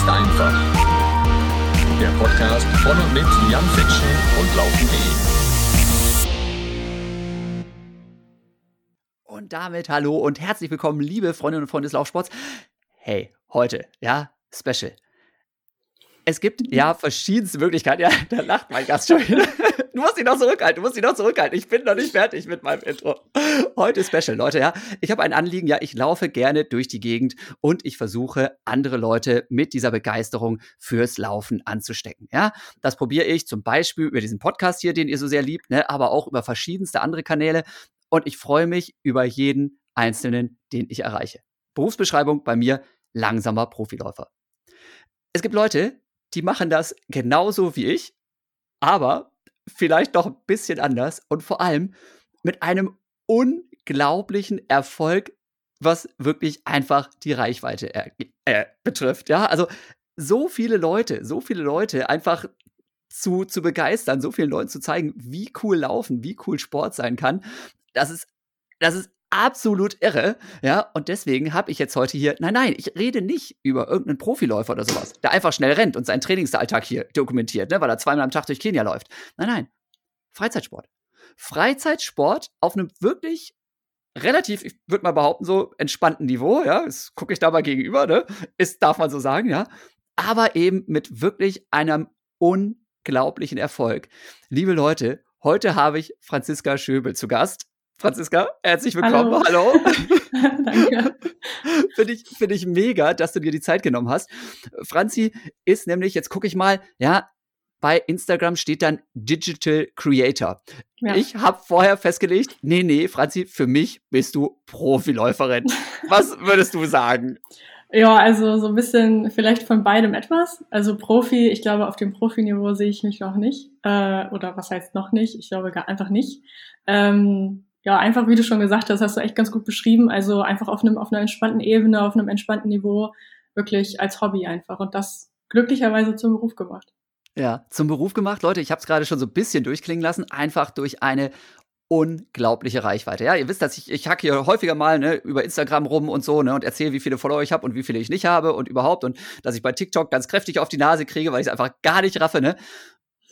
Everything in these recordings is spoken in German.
ist einfach. Der Podcast von und mit Jan Fitschen und Laufen.de. Und damit hallo und herzlich willkommen, liebe Freundinnen und Freunde des Laufsports. Hey, heute, ja, Special. Es gibt ja verschiedenste Möglichkeiten. Ja, da lacht mein Gast schon wieder. Du musst ihn noch zurückhalten, du musst ihn noch zurückhalten. Ich bin noch nicht fertig mit meinem Intro. Heute Special, Leute, ja. Ich habe ein Anliegen, ja, ich laufe gerne durch die Gegend und ich versuche, andere Leute mit dieser Begeisterung fürs Laufen anzustecken, ja. Das probiere ich zum Beispiel über diesen Podcast hier, den ihr so sehr liebt, ne, aber auch über verschiedenste andere Kanäle. Und ich freue mich über jeden einzelnen, den ich erreiche. Berufsbeschreibung bei mir, langsamer Profiläufer. Es gibt Leute, die machen das genauso wie ich, aber vielleicht noch ein bisschen anders und vor allem mit einem unglaublichen Erfolg, was wirklich einfach die Reichweite äh, betrifft. Ja, also so viele Leute, so viele Leute einfach zu, zu begeistern, so vielen Leuten zu zeigen, wie cool Laufen, wie cool Sport sein kann. Das ist, das ist absolut irre. Ja, und deswegen habe ich jetzt heute hier, nein, nein, ich rede nicht über irgendeinen Profiläufer oder sowas, der einfach schnell rennt und seinen Trainingsalltag hier dokumentiert, ne, weil er zweimal am Tag durch Kenia läuft. Nein, nein, Freizeitsport. Freizeitsport auf einem wirklich relativ, ich würde mal behaupten, so entspannten Niveau, ja, das gucke ich da mal gegenüber, ne, ist, darf man so sagen, ja, aber eben mit wirklich einem unglaublichen Erfolg. Liebe Leute, heute habe ich Franziska Schöbel zu Gast. Franziska, herzlich willkommen. Hallo. Hallo. Danke. Finde ich, find ich mega, dass du dir die Zeit genommen hast. Franzi ist nämlich, jetzt gucke ich mal, ja, bei Instagram steht dann Digital Creator. Ja. Ich habe vorher festgelegt, nee, nee, Franzi, für mich bist du Profiläuferin. Was würdest du sagen? Ja, also so ein bisschen vielleicht von beidem etwas. Also Profi, ich glaube, auf dem Profiniveau sehe ich mich noch nicht. Äh, oder was heißt noch nicht? Ich glaube gar einfach nicht. Ähm, ja, einfach wie du schon gesagt hast, hast du echt ganz gut beschrieben. Also einfach auf einem auf einer entspannten Ebene, auf einem entspannten Niveau, wirklich als Hobby einfach und das glücklicherweise zum Beruf gemacht. Ja, zum Beruf gemacht, Leute. Ich habe es gerade schon so ein bisschen durchklingen lassen, einfach durch eine unglaubliche Reichweite. Ja, ihr wisst, dass ich, ich hack hier häufiger mal ne, über Instagram rum und so ne, und erzähle, wie viele Follower ich habe und wie viele ich nicht habe und überhaupt und dass ich bei TikTok ganz kräftig auf die Nase kriege, weil ich es einfach gar nicht raffe. Ne?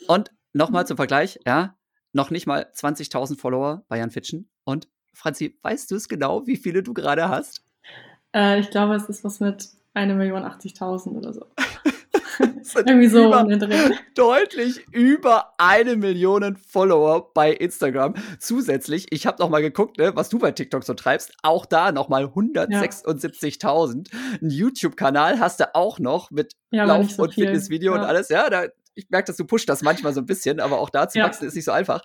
Und nochmal zum Vergleich, ja, noch nicht mal 20.000 Follower bei Jan Fitschen. Und Franzi, weißt du es genau, wie viele du gerade hast? Äh, ich glaube, es ist was mit 1.080.000 oder so. Irgendwie so über, deutlich über eine Million Follower bei Instagram. Zusätzlich, ich habe noch mal geguckt, ne, was du bei TikTok so treibst. Auch da noch mal 176.000. Ja. Ein YouTube-Kanal hast du auch noch mit ja, Lauf- so und Fitnessvideo ja. und alles. Ja, da ich merke, dass du pusht das manchmal so ein bisschen, aber auch da zu ja. wachsen ist nicht so einfach.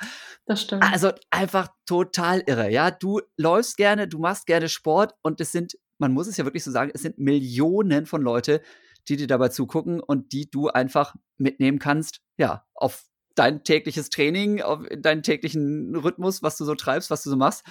Das stimmt. Also einfach total irre. Ja, du läufst gerne, du machst gerne Sport und es sind, man muss es ja wirklich so sagen, es sind Millionen von Leute, die dir dabei zugucken und die du einfach mitnehmen kannst, ja, auf dein tägliches Training, auf deinen täglichen Rhythmus, was du so treibst, was du so machst.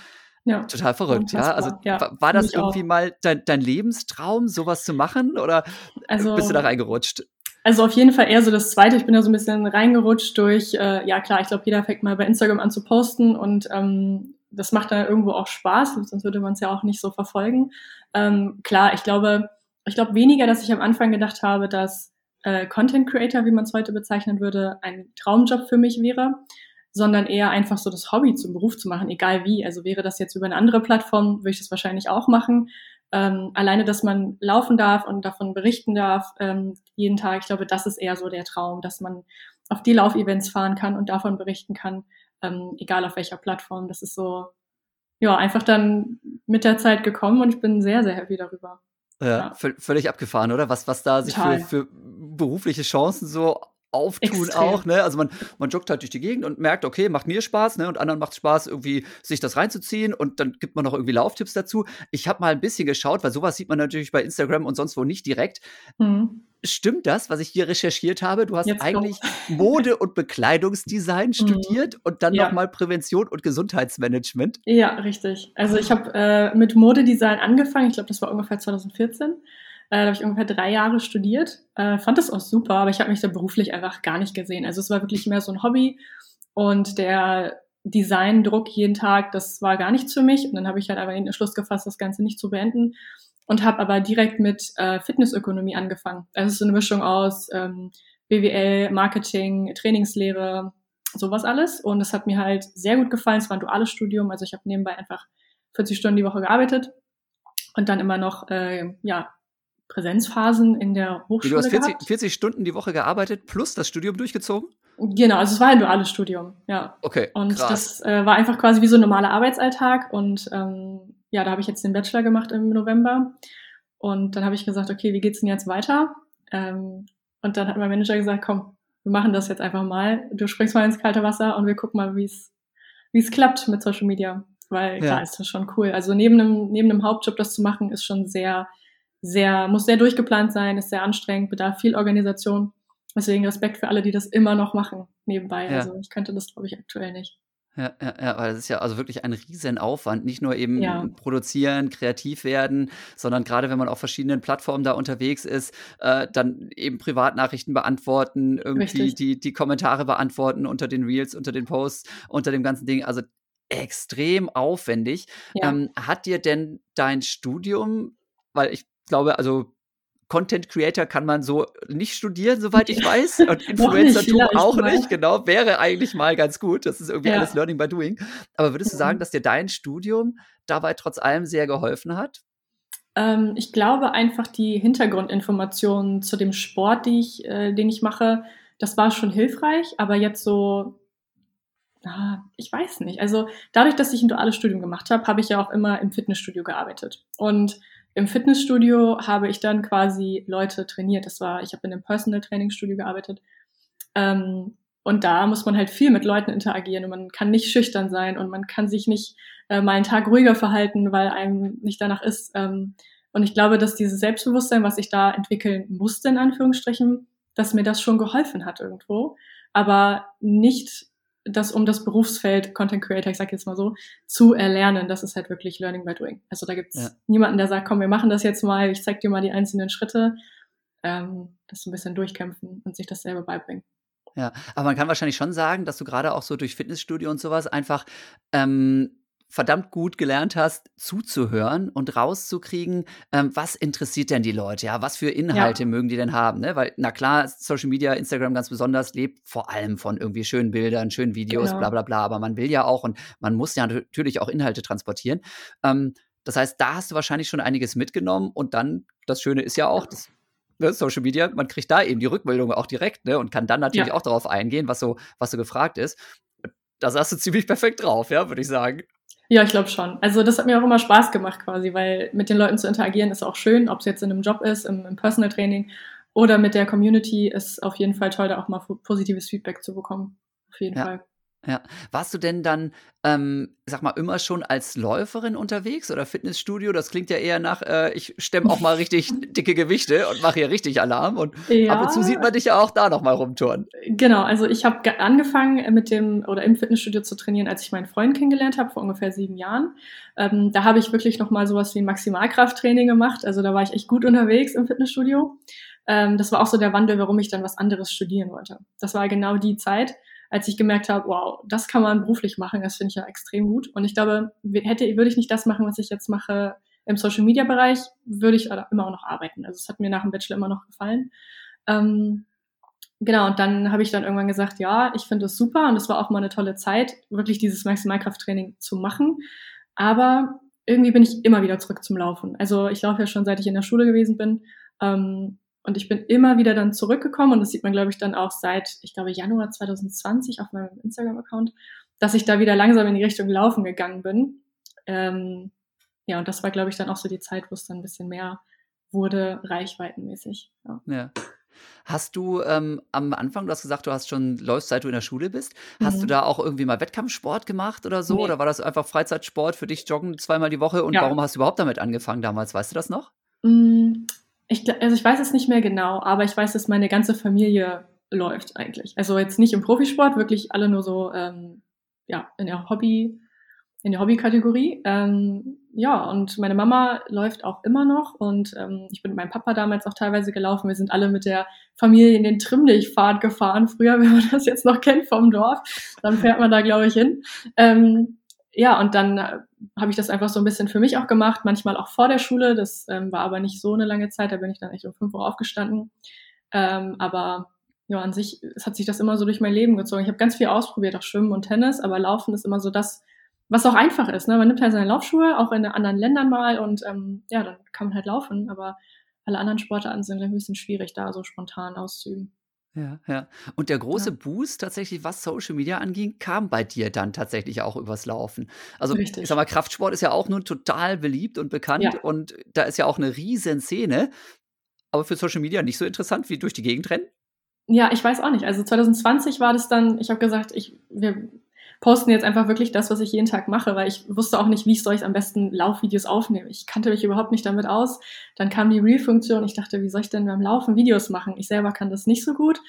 Ja. Total verrückt, ja. Also ja, war, war das irgendwie auch. mal dein, dein Lebenstraum, sowas zu machen oder also, bist du da reingerutscht? Also auf jeden Fall eher so das Zweite. Ich bin da so ein bisschen reingerutscht durch, äh, ja klar, ich glaube, jeder fängt mal bei Instagram an zu posten und ähm, das macht dann irgendwo auch Spaß, sonst würde man es ja auch nicht so verfolgen. Ähm, klar, ich glaube, ich glaube weniger, dass ich am Anfang gedacht habe, dass äh, Content Creator, wie man es heute bezeichnen würde, ein Traumjob für mich wäre, sondern eher einfach so das Hobby zum Beruf zu machen, egal wie. Also wäre das jetzt über eine andere Plattform, würde ich das wahrscheinlich auch machen ähm, alleine, dass man laufen darf und davon berichten darf, ähm, jeden Tag, ich glaube, das ist eher so der Traum, dass man auf die Laufevents fahren kann und davon berichten kann, ähm, egal auf welcher Plattform. Das ist so, ja, einfach dann mit der Zeit gekommen und ich bin sehr, sehr happy darüber. Ja, ja. völlig abgefahren, oder? Was, was da sich für, für berufliche Chancen so auftun Extrem. auch, ne? Also man, man joggt halt durch die Gegend und merkt, okay, macht mir Spaß, ne? Und anderen macht Spaß, irgendwie sich das reinzuziehen und dann gibt man noch irgendwie Lauftipps dazu. Ich habe mal ein bisschen geschaut, weil sowas sieht man natürlich bei Instagram und sonst wo nicht direkt. Mhm. Stimmt das, was ich hier recherchiert habe? Du hast Jetzt eigentlich doch. Mode- und Bekleidungsdesign mhm. studiert und dann ja. nochmal Prävention und Gesundheitsmanagement. Ja, richtig. Also ich habe äh, mit Modedesign angefangen. Ich glaube, das war ungefähr 2014. Äh, da habe ich ungefähr drei Jahre studiert. Äh, fand das auch super, aber ich habe mich da beruflich einfach gar nicht gesehen. Also es war wirklich mehr so ein Hobby und der Design-Druck jeden Tag, das war gar nichts für mich. Und dann habe ich halt aber den Entschluss gefasst, das Ganze nicht zu beenden. und habe aber direkt mit äh, Fitnessökonomie angefangen. Das ist so eine Mischung aus ähm, BWL, Marketing, Trainingslehre, sowas alles. Und es hat mir halt sehr gut gefallen. Es war ein duales Studium, also ich habe nebenbei einfach 40 Stunden die Woche gearbeitet und dann immer noch äh, ja Präsenzphasen in der Hochschule. Du hast 40, 40 Stunden die Woche gearbeitet plus das Studium durchgezogen? Genau, also es war ein duales Studium, ja. Okay. Und krass. das äh, war einfach quasi wie so ein normaler Arbeitsalltag. Und ähm, ja, da habe ich jetzt den Bachelor gemacht im November. Und dann habe ich gesagt, okay, wie geht's denn jetzt weiter? Ähm, und dann hat mein Manager gesagt, komm, wir machen das jetzt einfach mal. Du springst mal ins kalte Wasser und wir gucken mal, wie es wie es klappt mit Social Media. Weil klar, Ja. ist das schon cool. Also neben einem, neben einem Hauptjob das zu machen, ist schon sehr, sehr, muss sehr durchgeplant sein, ist sehr anstrengend, bedarf viel Organisation. Deswegen Respekt für alle, die das immer noch machen nebenbei. Ja. Also ich könnte das, glaube ich, aktuell nicht. Ja, ja, ja, weil das ist ja also wirklich ein riesen Aufwand. Nicht nur eben Ja. produzieren, kreativ werden, sondern gerade wenn man auf verschiedenen Plattformen da unterwegs ist, äh, dann eben Privatnachrichten beantworten, irgendwie Richtig. die, die Kommentare beantworten unter den Reels, unter den Posts, unter dem ganzen Ding. Also extrem aufwendig. Ja. Ähm, hat dir denn dein Studium, weil ich glaube, also Content Creator kann man so nicht studieren, soweit ich weiß. Und Influencertum auch mal. nicht, genau. Wäre eigentlich mal ganz gut. Das ist irgendwie Ja. alles Learning by Doing. Aber würdest du Mhm. sagen, dass dir dein Studium dabei trotz allem sehr geholfen hat? Ähm, ich glaube einfach die Hintergrundinformationen zu dem Sport, ich, äh, den ich mache, das war schon hilfreich, aber jetzt so, ah, ich weiß nicht. Also dadurch, dass ich ein duales Studium gemacht habe, habe ich ja auch immer im Fitnessstudio gearbeitet. Und im Fitnessstudio habe ich dann quasi Leute trainiert. Das war, ich habe in einem Personal Training Studio gearbeitet. Ähm, und da muss man halt viel mit Leuten interagieren und man kann nicht schüchtern sein und man kann sich nicht äh, mal einen Tag ruhiger verhalten, weil einem nicht danach ist. Ähm, und ich glaube, dass dieses Selbstbewusstsein, was ich da entwickeln musste, in Anführungsstrichen, dass mir das schon geholfen hat irgendwo, aber nicht das um das Berufsfeld Content Creator, ich sag jetzt mal so, zu erlernen. Das ist halt wirklich Learning by Doing. Also da gibt's Ja. niemanden, der sagt, komm, wir machen das jetzt mal, ich zeig dir mal die einzelnen Schritte. Ähm, das ein bisschen durchkämpfen und sich das selber beibringen. Ja, aber man kann wahrscheinlich schon sagen, dass du gerade auch so durch Fitnessstudio und sowas einfach ähm, verdammt gut gelernt hast, zuzuhören und rauszukriegen, ähm, was interessiert denn die Leute, ja, was für Inhalte mögen die denn haben, ne? Weil, na klar, Social Media, Instagram ganz besonders, lebt vor allem von irgendwie schönen Bildern, schönen Videos, Genau. bla bla bla, aber man will ja auch und man muss ja natürlich auch Inhalte transportieren. Ähm, das heißt, da hast du wahrscheinlich schon einiges mitgenommen und dann, das Schöne ist ja auch, das ne, Social Media, man kriegt da eben die Rückmeldung auch direkt, ne, und kann dann natürlich Ja. auch darauf eingehen, was so, was so gefragt ist. Da hast du ziemlich perfekt drauf, ja, würde ich sagen. Ja, ich glaube schon. Also das hat mir auch immer Spaß gemacht quasi, weil mit den Leuten zu interagieren ist auch schön, ob es jetzt in einem Job ist, im, im Personal Training oder mit der Community ist auf jeden Fall toll, da auch mal positives Feedback zu bekommen. Auf jeden Ja. Fall. Ja. Warst du denn dann, ähm, sag mal, immer schon als Läuferin unterwegs oder Fitnessstudio? Das klingt ja eher nach, äh, ich stemme auch mal richtig dicke Gewichte und mache hier richtig Alarm. Und ab und zu sieht man dich ja auch da noch mal rumtouren. Genau, also ich habe ge- angefangen mit dem oder im Fitnessstudio zu trainieren, als ich meinen Freund kennengelernt habe, vor ungefähr sieben Jahren. Ähm, da habe ich wirklich nochmal sowas wie ein Maximalkrafttraining gemacht. Also da war ich echt gut unterwegs im Fitnessstudio. Ähm, das war auch so der Wandel, warum ich dann was anderes studieren wollte. Das war genau die Zeit, als ich gemerkt habe, wow, das kann man beruflich machen, das finde ich ja extrem gut. Und ich glaube, hätte, würde ich nicht das machen, was ich jetzt mache im Social Media Bereich, würde ich immer auch noch arbeiten. Also es hat mir nach dem Bachelor immer noch gefallen. Ähm, Genau, und dann habe ich dann irgendwann gesagt, ja, ich finde das super und es war auch mal eine tolle Zeit, wirklich dieses Maximalkrafttraining zu machen. Aber irgendwie bin ich immer wieder zurück zum Laufen. Also ich laufe ja schon seit ich in der Schule gewesen bin. Ähm, und ich bin immer wieder dann zurückgekommen und das sieht man, glaube ich, dann auch seit, ich glaube, Januar 2020 auf meinem Instagram-Account, dass ich da wieder langsam in die Richtung Laufen gegangen bin. Ähm, ja, und das war, glaube ich, dann auch so die Zeit, wo es dann ein bisschen mehr wurde, reichweitenmäßig. Ja. Ja. Hast du ähm, am Anfang, du hast gesagt, du hast schon läufst, seit du in der Schule bist. Hast du Mhm. da auch irgendwie mal Wettkampfsport gemacht oder so? Nee. Oder war das einfach Freizeitsport für dich, Joggen zweimal die Woche? Und Ja. warum hast du überhaupt damit angefangen damals? Weißt du das noch? Ich, also ich weiß es nicht mehr genau, aber ich weiß, dass meine ganze Familie läuft eigentlich. Also jetzt nicht im Profisport, wirklich alle nur so ähm, ja in der Hobby, in der Hobbykategorie. Ähm, ja, und meine Mama läuft auch immer noch und ähm, ich bin mit meinem Papa damals auch teilweise gelaufen. Wir sind alle mit der Familie in den Trimmlichtpfad gefahren. Früher, wenn man das jetzt noch kennt vom Dorf, dann fährt man da, glaube ich, hin. Ähm, ja, und dann äh, habe ich das einfach so ein bisschen für mich auch gemacht, manchmal auch vor der Schule. Das ähm, war aber nicht so eine lange Zeit, da bin ich dann echt um 5 Uhr aufgestanden. Ähm, aber ja, an sich es hat sich das immer so durch mein Leben gezogen. Ich habe ganz viel ausprobiert, auch Schwimmen und Tennis, aber Laufen ist immer so das, was auch einfach ist. Ne? Man nimmt halt seine Laufschuhe, auch in anderen Ländern mal und ähm, ja, dann kann man halt laufen. Aber alle anderen Sportarten sind ein bisschen schwierig, da so spontan auszuüben. Ja, ja. Und der große ja. Boost tatsächlich, was Social Media anging, kam bei dir dann tatsächlich auch übers Laufen. Also, Richtig. ich sag mal, Kraftsport ist ja auch nun total beliebt und bekannt ja. und da ist ja auch eine riesen Szene. Aber für Social Media nicht so interessant wie durch die Gegend rennen? Ja, ich weiß auch nicht. Also 2020 war das dann, ich habe gesagt, ich, wir posten jetzt einfach wirklich das, was ich jeden Tag mache, weil ich wusste auch nicht, wie soll ich am besten Laufvideos aufnehmen. Ich kannte mich überhaupt nicht damit aus. Dann kam die Reel-Funktion. Ich dachte, wie soll ich denn beim Laufen Videos machen? Ich selber kann das nicht so gut.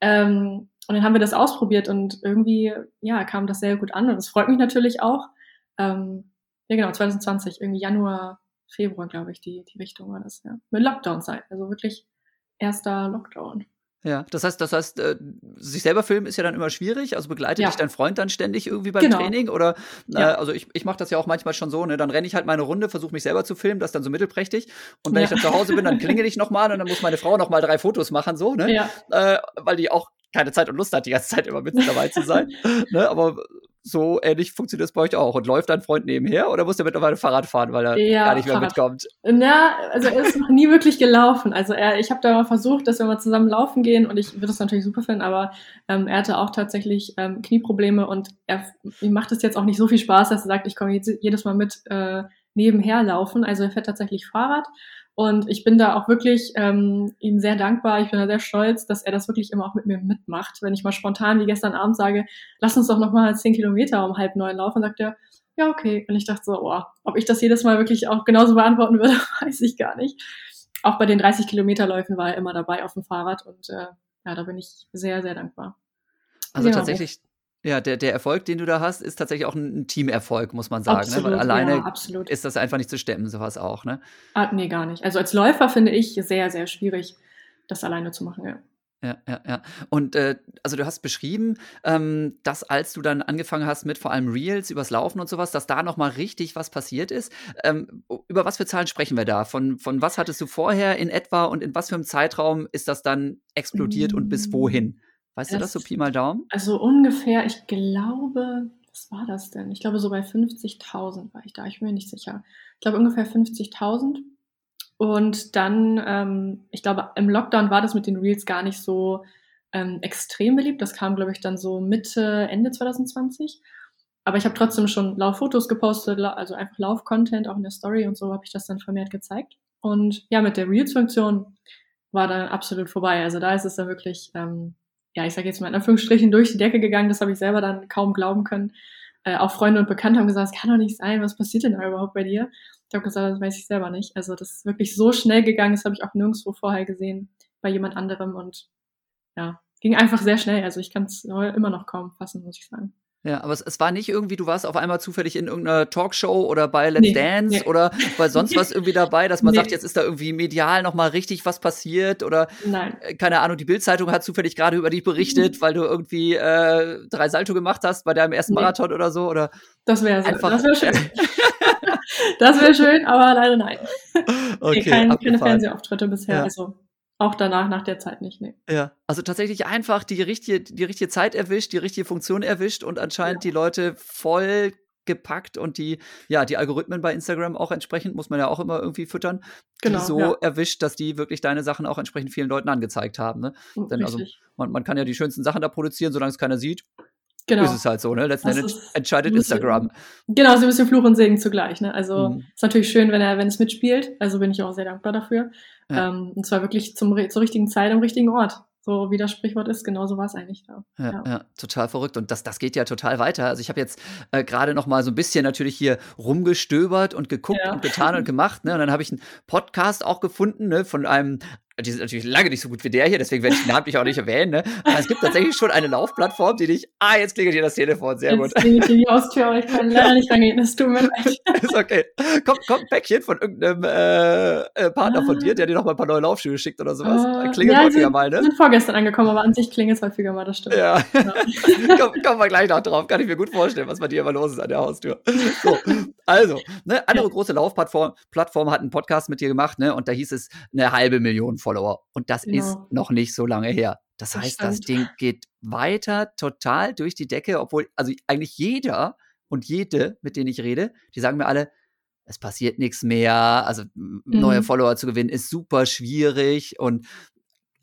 Ähm, und dann haben wir das ausprobiert und irgendwie, ja, kam das sehr gut an und es freut mich natürlich auch. Ähm, ja, genau, 2020, irgendwie Januar, Februar, glaube ich, die, die Richtung war das, ja. Mit Lockdown-Zeit, also wirklich erster Lockdown. Ja, das heißt, das heißt, äh, sich selber filmen ist ja dann immer schwierig. Also begleitet ja. dich dein Freund dann ständig irgendwie beim genau. Training? Oder äh, ja. also ich, ich mache das ja auch manchmal schon so, ne? Dann renne ich halt meine Runde, versuche mich selber zu filmen, das dann so mittelprächtig. Und wenn ja. ich dann zu Hause bin, dann klingel ich nochmal und dann muss meine Frau nochmal drei Fotos machen, so, ne? Ja. Äh, weil die auch keine Zeit und Lust hat, die ganze Zeit immer mit dabei zu sein. ne? Aber so ähnlich funktioniert es bei euch auch. Und läuft dein Freund nebenher oder muss er mittlerweile Fahrrad fahren, weil er ja, gar nicht mehr Fahrrad. mitkommt? Na, also er ist noch nie wirklich gelaufen. Also er, ich habe da mal versucht, dass wir mal zusammen laufen gehen und ich würde das natürlich super finden, aber ähm, er hatte auch tatsächlich ähm, Knieprobleme und er, ihm macht es jetzt auch nicht so viel Spaß, dass er sagt, ich komme jedes Mal mit äh, nebenher laufen. Also er fährt tatsächlich Fahrrad und ich bin da auch wirklich ähm, ihm sehr dankbar. Ich bin da sehr stolz, dass er das wirklich immer auch mit mir mitmacht. Wenn ich mal spontan wie gestern Abend sage, lass uns doch noch mal zehn Kilometer um halb neun laufen, sagt er, ja, okay. Und ich dachte so, oh, ob ich das jedes Mal wirklich auch genauso beantworten würde, weiß ich gar nicht. Auch bei den 30 Kilometerläufen war er immer dabei auf dem Fahrrad und äh, ja, da bin ich sehr, sehr dankbar. Also tatsächlich ja, der, der Erfolg, den du da hast, ist tatsächlich auch ein Teamerfolg, muss man sagen. Absolut, ne? Weil alleine ja, ist das einfach nicht zu stemmen, sowas auch, ne? Ah, nee, gar nicht. Also als Läufer finde ich sehr, sehr schwierig, das alleine zu machen, ja. Ja, ja, ja. Und äh, also du hast beschrieben, ähm, dass als du dann angefangen hast mit vor allem Reels übers Laufen und sowas, dass da nochmal richtig was passiert ist. Ähm, über was für Zahlen sprechen wir da? Von, von was hattest du vorher in etwa und in was für einem Zeitraum ist das dann explodiert mhm. und bis wohin? Weißt du das so Pi mal Daumen? Also ungefähr, ich glaube, was war das denn? Ich glaube, so bei 50.000 war ich da. Ich bin mir nicht sicher. Ich glaube ungefähr 50.000. Und dann, ähm, ich glaube, im Lockdown war das mit den Reels gar nicht so ähm, extrem beliebt. Das kam, glaube ich, dann so Mitte, Ende 2020. Aber ich habe trotzdem schon Lauffotos gepostet, also einfach Lauf-Content, auch in der Story und so habe ich das dann vermehrt gezeigt. Und ja, mit der Reels-Funktion war dann absolut vorbei. Also da ist es dann wirklich ähm, ja, ich sage jetzt mal in Anführungsstrichen durch die Decke gegangen. Das habe ich selber dann kaum glauben können. Äh, auch Freunde und Bekannte haben gesagt, es kann doch nicht sein, was passiert denn da überhaupt bei dir? Ich habe gesagt, das weiß ich selber nicht. Also das ist wirklich so schnell gegangen, das habe ich auch nirgendwo vorher gesehen bei jemand anderem und ja, ging einfach sehr schnell. Also ich kann es immer noch kaum fassen, muss ich sagen. Ja, aber es, es, war nicht irgendwie, du warst auf einmal zufällig in irgendeiner Talkshow oder bei Let's nee, Dance nee. oder bei sonst was irgendwie dabei, dass man nee. sagt, jetzt ist da irgendwie medial nochmal richtig was passiert oder Nein. Äh, keine Ahnung, die Bildzeitung hat zufällig gerade über dich berichtet, weil du irgendwie äh, drei Salto gemacht hast bei deinem ersten Marathon oder so oder das wäre einfach das wäre schön. das wäre schön, aber leider nein. Okay, kein, keine Fernsehauftritte bisher, ja. also auch danach, nach der Zeit nicht, nee. Ja, also tatsächlich einfach die richtige, die richtige Zeit erwischt, die richtige Funktion erwischt und anscheinend ja. die Leute voll gepackt und die, ja, die Algorithmen bei Instagram auch entsprechend, muss man ja auch immer irgendwie füttern, genau, die so ja. erwischt, dass die wirklich deine Sachen auch entsprechend vielen Leuten angezeigt haben. Ne? Hm, Denn also man, man kann ja die schönsten Sachen da produzieren, solange es keiner sieht. Genau. Ist es halt so, ne? Letzten Endes entscheidet bisschen, Instagram. Genau, so ein bisschen Fluch und Segen zugleich, ne? Also mhm. ist natürlich schön, wenn er, wenn es mitspielt. Also bin ich auch sehr dankbar dafür. Ja. Ähm, und zwar wirklich zum, zur richtigen Zeit am richtigen Ort. So wie das Sprichwort ist, genau so war es eigentlich da. Ja, ja. ja, total verrückt. Und das, das geht ja total weiter. Also ich habe jetzt äh, gerade noch mal so ein bisschen natürlich hier rumgestöbert und geguckt ja. und getan und gemacht. Ne? Und dann habe ich einen Podcast auch gefunden ne, von einem die sind natürlich lange nicht so gut wie der hier, deswegen werde ich namentlich auch nicht erwähnen. Ne? Aber es gibt tatsächlich schon eine Laufplattform, die dich, ah, jetzt klingelt hier das Telefon, sehr jetzt gut. hier die Haustür, aber ich kann leider nicht rangehen, das tut mir leid. ist okay. Kommt, kommt ein Päckchen von irgendeinem äh, äh, Partner von dir, der dir noch mal ein paar neue Laufschuhe schickt oder sowas. Äh, klingelt ja, häufiger sind, mal, ne? sind vorgestern angekommen, aber an sich klingelt es häufiger mal, das stimmt. Ja. Komm, kommen wir gleich noch drauf. Kann ich mir gut vorstellen, was bei dir immer los ist an der Haustür. So, also, ne, andere große Laufplattform Plattform hat einen Podcast mit dir gemacht, ne? Und da hieß es eine halbe Million Follower. Und das Genau. ist noch nicht so lange her. Das Das heißt, das stimmt. Ding geht weiter total durch die Decke, obwohl, also eigentlich jeder und jede, mit denen ich rede, die sagen mir alle, es passiert nichts mehr, also m- neue Mhm. Follower zu gewinnen ist super schwierig und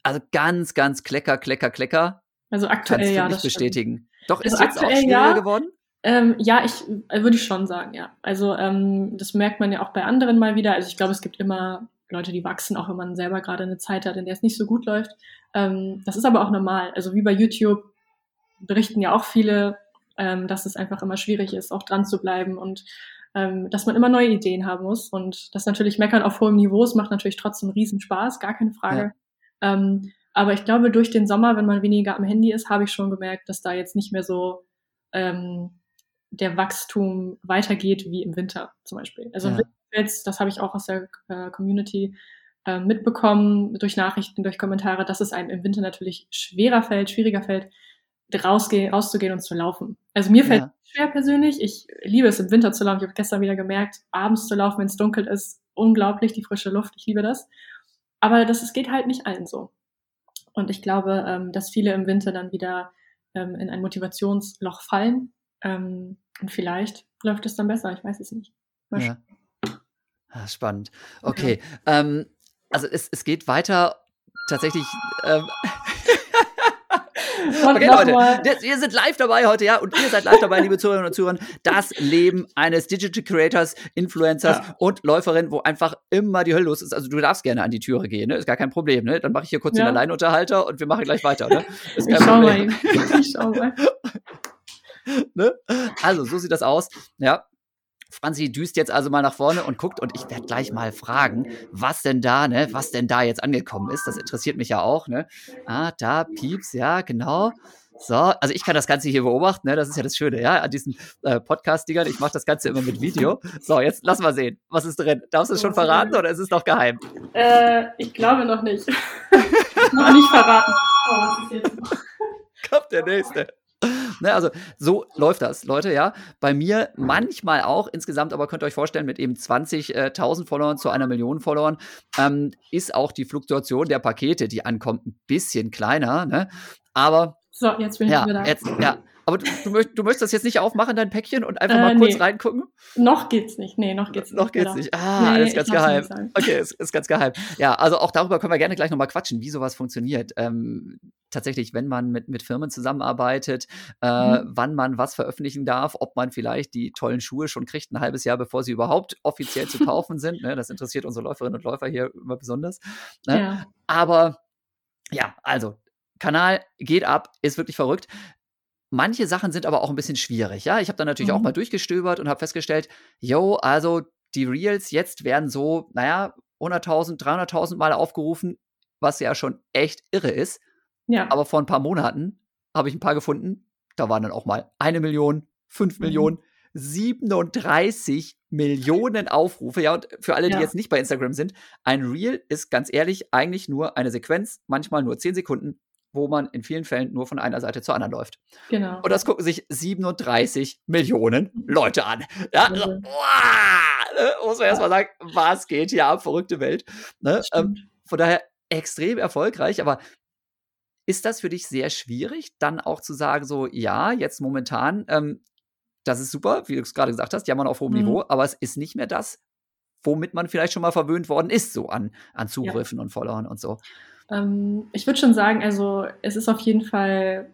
also ganz, ganz klecker, klecker, klecker. Also aktuell Kannst du ja, nicht das stimmt. bestätigen. Doch, ist Also jetzt auch aktuell schwieriger ja. geworden? Ähm, ja, ich äh, würde ich schon sagen, ja. Also ähm, das merkt man ja auch bei anderen mal wieder. Also ich glaube, es gibt immer Leute, die wachsen, auch wenn man selber gerade eine Zeit hat, in der es nicht so gut läuft. Ähm, das ist aber auch normal. Also wie bei YouTube berichten ja auch viele, ähm, dass es einfach immer schwierig ist, auch dran zu bleiben und ähm, dass man immer neue Ideen haben muss. Und das natürlich Meckern auf hohem Niveau, es macht natürlich trotzdem riesen Spaß, gar keine Frage. Ähm, aber ich glaube, durch den Sommer, wenn man weniger am Handy ist, habe ich schon gemerkt, dass da jetzt nicht mehr so ähm, der Wachstum weitergeht wie im Winter zum Beispiel. Also im Ja. Winter jetzt, das habe ich auch aus der äh, Community äh, mitbekommen, durch Nachrichten, durch Kommentare, dass es einem im Winter natürlich schwerer fällt, schwieriger fällt, rausgehen, rauszugehen und zu laufen. Also mir fällt Ja. es schwer persönlich. Ich liebe es im Winter zu laufen. Ich habe gestern wieder gemerkt, abends zu laufen, wenn es dunkel ist, unglaublich, die frische Luft. Ich liebe das. Aber das, es geht halt nicht allen so. Und ich glaube, ähm, dass viele im Winter dann wieder ähm, in ein Motivationsloch fallen. Ähm, und vielleicht läuft es dann besser, ich weiß es nicht. Ja. Ah, spannend. Okay. Ähm, also es, es geht weiter tatsächlich. Ähm, okay, Leute, mal- ihr seid live dabei heute, ja, und ihr seid live dabei, liebe Zuhörerinnen und Zuhörer. Das Leben eines Digital Creators, Influencers Ja. und Läuferin, wo einfach immer die Hölle los ist. Also du darfst gerne an die Türe gehen, ne? Ist gar kein Problem, ne? Dann mache ich hier kurz Ja. den Alleinunterhalter und wir machen gleich weiter, ne? Ist Ich kein schau mal. Problem. eben. Ich schau mal. ne? Also, so sieht das aus. Ja. Franzi düst jetzt also mal nach vorne und guckt und ich werde gleich mal fragen, was denn da, ne, was denn da jetzt angekommen ist. Das interessiert mich ja auch, ne? Ah, da, Pieps, ja, genau. So, also ich kann das Ganze hier beobachten, ne? Das ist ja das Schöne, ja, an diesen äh, Podcast-Dingern. Ich mache das Ganze immer mit Video. So, jetzt lass mal sehen, was ist drin. Darfst du es schon verraten oder ist es noch geheim? Äh, ich glaube noch nicht. noch nicht verraten. Oh, was ist jetzt? kommt der nächste. Ne, also so läuft das, Leute, ja. Bei mir manchmal auch, insgesamt aber könnt ihr euch vorstellen, mit eben 20.000 Followern zu einer Million Followern ähm, ist auch die Fluktuation der Pakete, die ankommt, ein bisschen kleiner. Ne? Aber So, jetzt bin ich ja, wieder da. jetzt, ja. Aber du, du, möcht, du möchtest das jetzt nicht aufmachen, dein Päckchen, und einfach Äh, mal kurz nee. reingucken? Noch geht's nicht. Nee, noch geht's nicht. Noch geht's genau. nicht. Ah, Nee, ist ganz geheim. Okay, ist, ist ganz geheim. Ja, also auch darüber können wir gerne gleich nochmal quatschen, wie sowas funktioniert. Ähm, tatsächlich, wenn man mit, mit Firmen zusammenarbeitet, äh, Mhm. wann man was veröffentlichen darf, ob man vielleicht die tollen Schuhe schon kriegt, ein halbes Jahr, bevor sie überhaupt offiziell zu kaufen sind. Ne? Das interessiert unsere Läuferinnen und Läufer hier immer besonders. Ne? Ja. Aber ja, also Kanal geht ab, ist wirklich verrückt. Manche Sachen sind aber auch ein bisschen schwierig. Ja, ich habe dann natürlich auch Mhm. mal durchgestöbert und habe festgestellt, yo, also die Reels jetzt werden so, naja, 100.000, 300.000 Mal aufgerufen, was ja schon echt irre ist. ja. Aber vor ein paar Monaten habe ich ein paar gefunden. Da waren dann auch mal eine Million, fünf Mhm. Millionen, 37 Millionen Aufrufe. Ja, und für alle, die Ja. jetzt nicht bei Instagram sind, ein Reel ist ganz ehrlich eigentlich nur eine Sequenz, manchmal nur 10 Sekunden, wo man in vielen Fällen nur von einer Seite zur anderen läuft. genau. Und das gucken sich 37 Millionen Leute an. Ja, also, Mhm. wow, ne, muss man erstmal sagen, was geht hier ab, verrückte Welt. Ne? Ähm, von daher extrem erfolgreich, aber ist das für dich sehr schwierig, dann auch zu sagen, so, ja, jetzt momentan, ähm, das ist super, wie du es gerade gesagt hast, jammern auf hohem Mhm. Niveau, aber es ist nicht mehr das, womit man vielleicht schon mal verwöhnt worden ist, so an, an Zugriffen und Followern und so. Ähm, ich würde schon sagen, also es ist auf jeden Fall